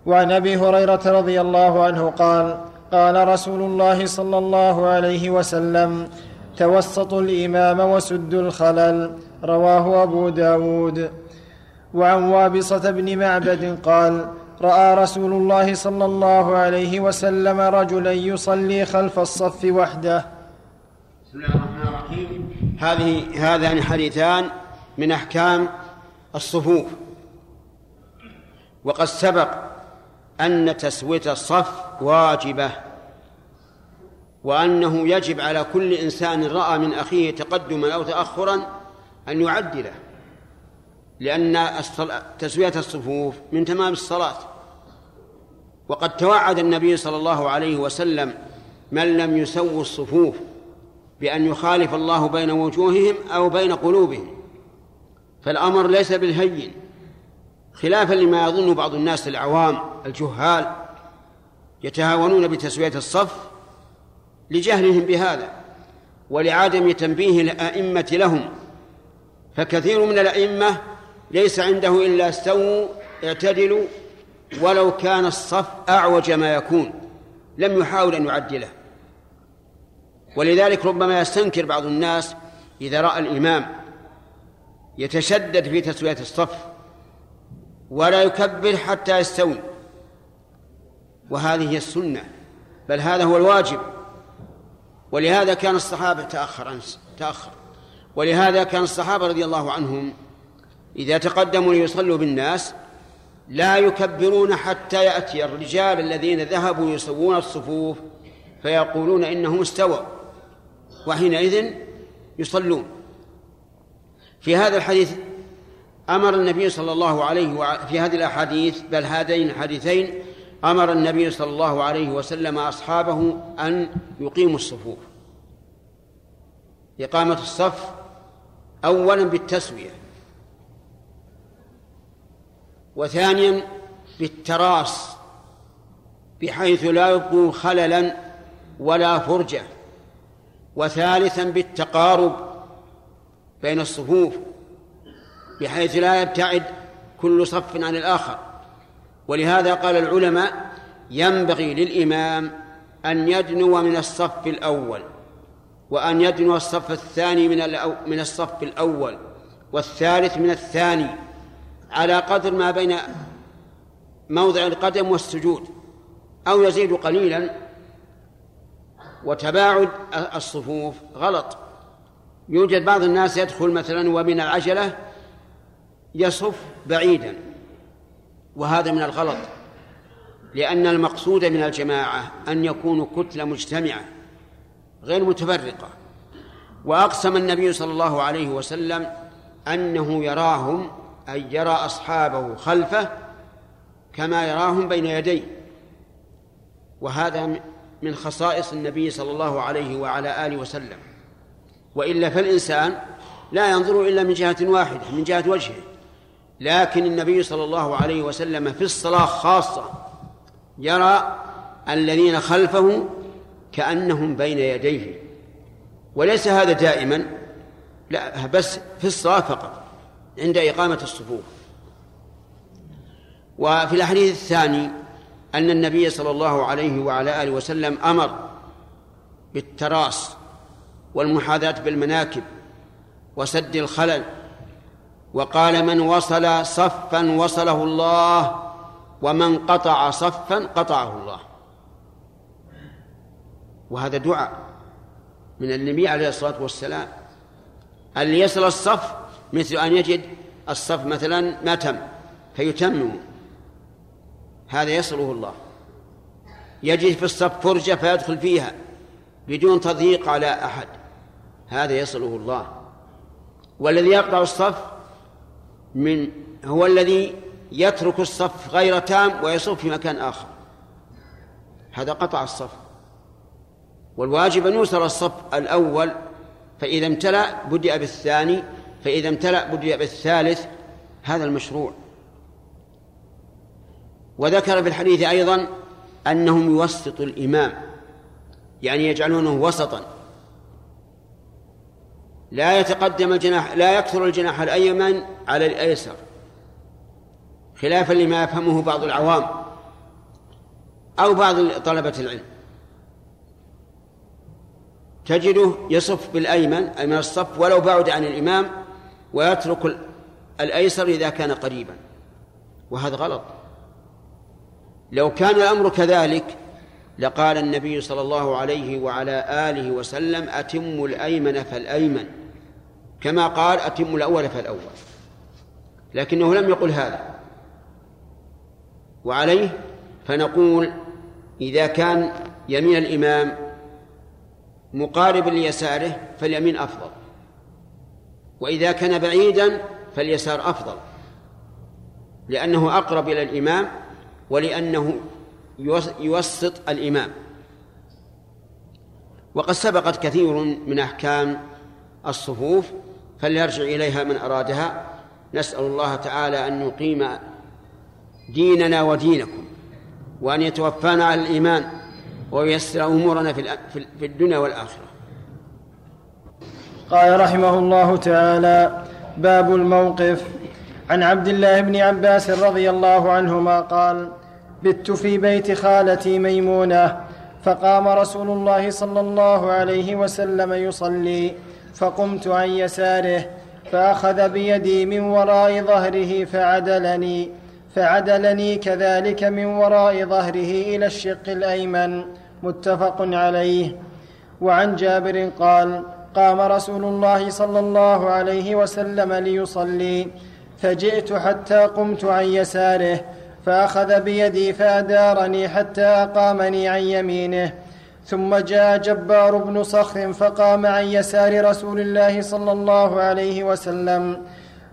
وعن أبي هريرة رضي الله عنه قال قال رسول الله صلى الله عليه وسلم توسطوا الإمام وسدوا الخلل رواه أبو داود. وعن وابصة بن معبد قال رأى رسول الله صلى الله عليه وسلم رجلا يصلي خلف الصف وحده. بسم الله الرحمن الرحيم. هذه هذان حديثان من أحكام الصفوف. وقد سبق أن تسوية الصف واجبة وأنه يجب على كل إنسان رأى من أخيه تقدما أو تأخرا أن يعدله لأن تسوية الصفوف من تمام الصلاة. وقد توعد النبي صلى الله عليه وسلم من لم يسووا الصفوف بأن يخالف الله بين وجوههم أو بين قلوبهم فالأمر ليس بالهين. خلافا لما يظن بعض الناس العوام الجهال يتهاونون بتسوية الصف لجهلهم بهذا ولعدم تنبيه الأئمة لهم فكثير من الأئمة ليس عنده إلا استووا اعتدلوا ولو كان الصف أعوج ما يكون لم يحاول أن يعدله. ولذلك ربما يستنكر بعض الناس إذا رأى الإمام يتشدد في تسوية الصف ولا يكبر حتى يستوي. وهذه هي السنة بل هذا هو الواجب. ولهذا كان الصحابة تأخر تأخر. ولهذا كان الصحابة رضي الله عنهم إذا تقدموا ليصلوا بالناس لا يكبرون حتى يأتي الرجال الذين ذهبوا يسوون الصفوف فيقولون إنهم استووا وحينئذ يصلون. في هذا الحديث أمر النبي صلى الله عليه وع... في هذه الأحاديث بل هذين الحديثين أمر النبي صلى الله عليه وسلم أصحابه أن يقيموا الصفوف. إقامة الصف أولا بالتسوية وثانيا بالتراص بحيث لا يبقوا خللا ولا فرجة وثالثا بالتقارب بين الصفوف. بحيث لا يبتعد كل صف عن الآخر. ولهذا قال العلماء ينبغي للإمام أن يدنو من الصف الأول وأن يدنو الصف الثاني من من الصف الأول والثالث من الثاني على قدر ما بين موضع القدم والسجود أو يزيد قليلا وتباعد الصفوف غلط. يوجد بعض الناس يدخل مثلا ومن العجلة يصف بعيدا وهذا من الغلط لأن المقصود من الجماعة أن يكونوا كتلة مجتمعة غير متفرقة. وأقسم النبي صلى الله عليه وسلم أنه يراهم أن يرى أصحابه خلفه كما يراهم بين يديه. وهذا من خصائص النبي صلى الله عليه وعلى آله وسلم. وإلا فالإنسان لا ينظر إلا من جهة واحدة من جهة وجهه. لكن النبي صلى الله عليه وسلم في الصلاة خاصة يرى الذين خلفه كأنهم بين يديه. وليس هذا دائما لا بس في الصلاة فقط عند إقامة الصفوف. وفي الحديث الثاني أن النبي صلى الله عليه وعلى آله وسلم أمر بالتراص والمحاذاة بالمناكب وسد الخلل وقال من وصل صفا وصله الله ومن قطع صفا قطعه الله. وهذا دعاء من النبي عليه الصلاة والسلام. أن يصل الصف مثل أن يجد الصف مثلا ما تم فيتمم. هذا يصله الله. يجد في الصف فرجة فيدخل فيها بدون تضييق على أحد. هذا يصله الله. والذي يقطع الصف من هو الذي يترك الصف غير تام ويصف في مكان آخر. هذا قطع الصف. والواجب أن يوصل الصف الأول فإذا امتلأ بدأ بالثاني فإذا امتلأ بدأ بالثالث هذا المشروع. وذكر في الحديث أيضا أنهم يوسطوا الإمام يعني يجعلونه وسطا. لا يتقدم الجناح لا يكثر الجناح الأيمن على الأيسر. خلافا لما يفهمه بعض العوام أو بعض طلبة العلم. تجده يصف بالأيمن أي من الصف ولو بعد عن الإمام ويترك الأيسر إذا كان قريبا. وهذا غلط. لو كان الأمر كذلك لقال النبي صلى الله عليه وعلى آله وسلم أتم الأيمن فالأيمن. كما قال أتم الأول فالأول. لكنه لم يقل هذا. وعليه فنقول إذا كان يمين الإمام مقاربا ليساره فاليمين أفضل. وإذا كان بعيدا فاليسار أفضل. لأنه أقرب إلى الإمام ولأنه يوسط الإمام. وقد سبقت كثير من أحكام الصفوف فليرجع إليها من أرادها. نسأل الله تعالى أن يقيم ديننا ودينكم وأن يتوفانا على الإيمان وييسر أمورنا في الدنيا والآخرة. قال رحمه الله تعالى باب الموقف. عن عبد الله بن عباس رضي الله عنهما قال بت في بيت خالتي ميمونة فقام رسول الله صلى الله عليه وسلم يصلي. فقمت عن يساره فأخذ بيدي من وراء ظهره فعدلني فعدلني كذلك من وراء ظهره إلى الشق الأيمن متفق عليه. وعن جابر قال قام رسول الله صلى الله عليه وسلم ليصلي فجئت حتى قمت عن يساره فأخذ بيدي فأدارني حتى أقامني عن يمينه. ثم جاء جبار بن صخر فقام عن يسار رسول الله صلى الله عليه وسلم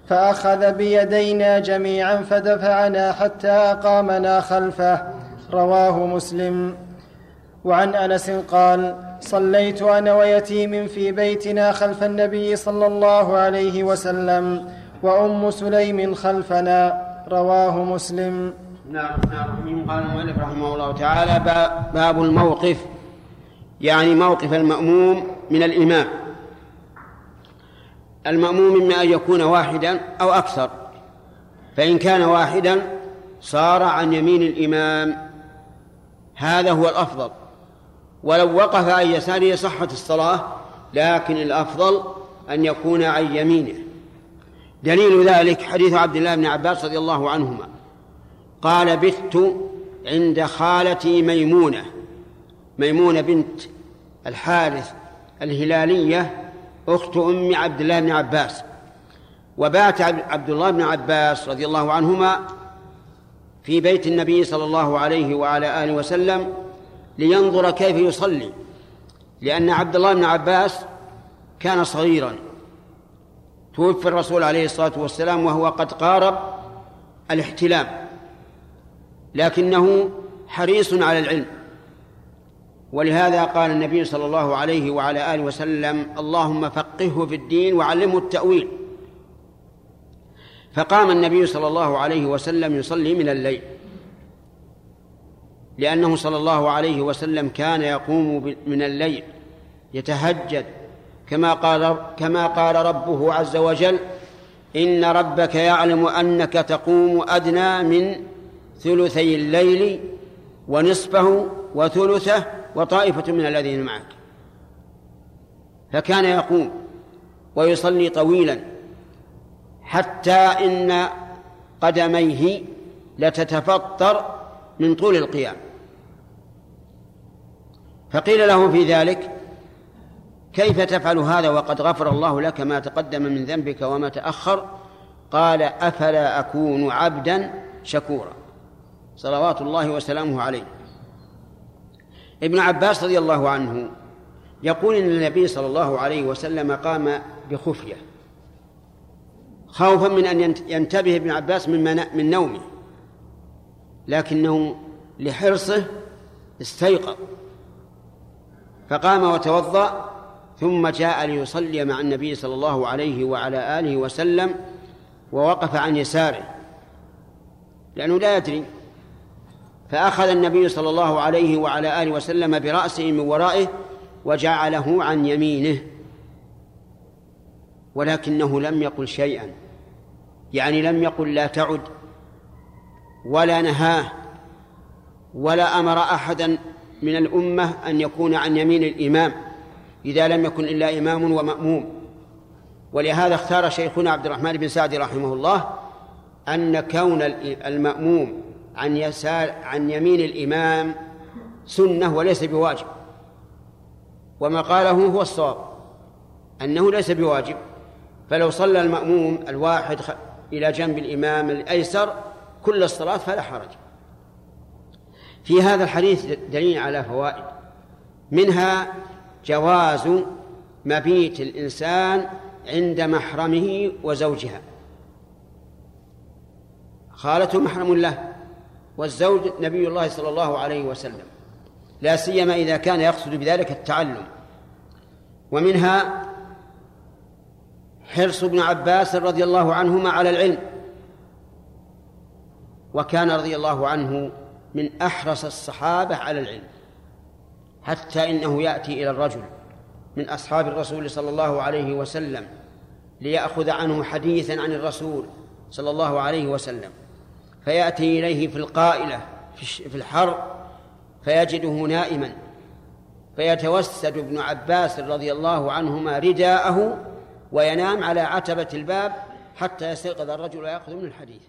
فأخذ بيدينا جميعا فدفعنا حتى أقامنا خلفه. رواه مسلم. وعن أنس قال صليت أنا ويتيم في بيتنا خلف النبي صلى الله عليه وسلم وأم سليم خلفنا. رواه مسلم. نعم نعم قال المؤلف رحمه الله تعالى باب الموقف يعني موقف المأموم من الإمام. المأموم إما أن يكون واحدا أو أكثر. فإن كان واحدا صار عن يمين الإمام. هذا هو الأفضل. ولو وقف عن يساره صحت الصلاة لكن الأفضل أن يكون عن يمينه. دليل ذلك حديث عبد الله بن عباس رضي الله عنهما. قال بت عند خالتي ميمونة. ميمونة بنت الحارث الهلالية أخت أم عبد الله بن عباس. وبات عبد الله بن عباس رضي الله عنهما في بيت النبي صلى الله عليه وعلى آله وسلم لينظر كيف يصلي لأن عبد الله بن عباس كان صغيرا. توفي الرسول عليه الصلاة والسلام وهو قد قارب الاحتلام لكنه حريص على العلم. ولهذا قال النبي صلى الله عليه وعلى آله وسلم اللهم فقهه في الدين وعلمه التأويل. فقام النبي صلى الله عليه وسلم يصلي من الليل لأنه صلى الله عليه وسلم كان يقوم من الليل يتهجد. كما قال كما قال ربه عز وجل إن ربك يعلم أنك تقوم أدنى من ثلثي الليل ونصفه وثلثه وطائفة من الذين معك. فكان يقوم ويصلي طويلا حتى إن قدميه لتتفطر من طول القيام. فقيل له في ذلك كيف تفعل هذا وقد غفر الله لك ما تقدم من ذنبك وما تأخر قال أفلا أكون عبدا شكورا. صلوات الله وسلامه عليه. ابن عباس رضي الله عنه يقول إن النبي صلى الله عليه وسلم قام بخفية خوفا من أن ينتبه ابن عباس من من نومه لكنه لحرصه استيقظ فقام وتوضأ ثم جاء ليصلي مع النبي صلى الله عليه وعلى آله وسلم ووقف عن يساره لأنه لا يدري فأخذ النبي صلى الله عليه وعلى آله وسلم برأسه من ورائه وجعله عن يمينه ولكنه لم يقل شيئا يعني لم يقل لا تعد ولا نهاه ولا أمر احدا من الأمة أن يكون عن يمين الإمام إذا لم يكن إلا إمام ومأموم. ولهذا اختار شيخنا عبد الرحمن بن سعد رحمه الله أن كون المأموم عن يسار عن يمين الإمام سنة وليس بواجب. وما قاله هو الصواب أنه ليس بواجب. فلو صلى المأموم الواحد إلى جنب الإمام الأيسر كل الصلاة فلا حرج. في هذا الحديث دليل على فوائد. منها جواز مبيت الإنسان عند محرمه وزوجها. خالته محرم له. والزوج نبي الله صلى الله عليه وسلم. لا سيما إذا كان يقصد بذلك التعلم. ومنها حرص ابن عباس رضي الله عنهما على العلم. وكان رضي الله عنه من أحرص الصحابة على العلم. حتى إنه يأتي إلى الرجل من أصحاب الرسول صلى الله عليه وسلم ليأخذ عنه حديثا عن الرسول صلى الله عليه وسلم. فيأتي إليه في القائلة في الحر فيجده نائما. فيتوسد ابن عباس رضي الله عنهما رداءه وينام على عتبة الباب حتى يستيقظ الرجل ويأخذ من الحديث.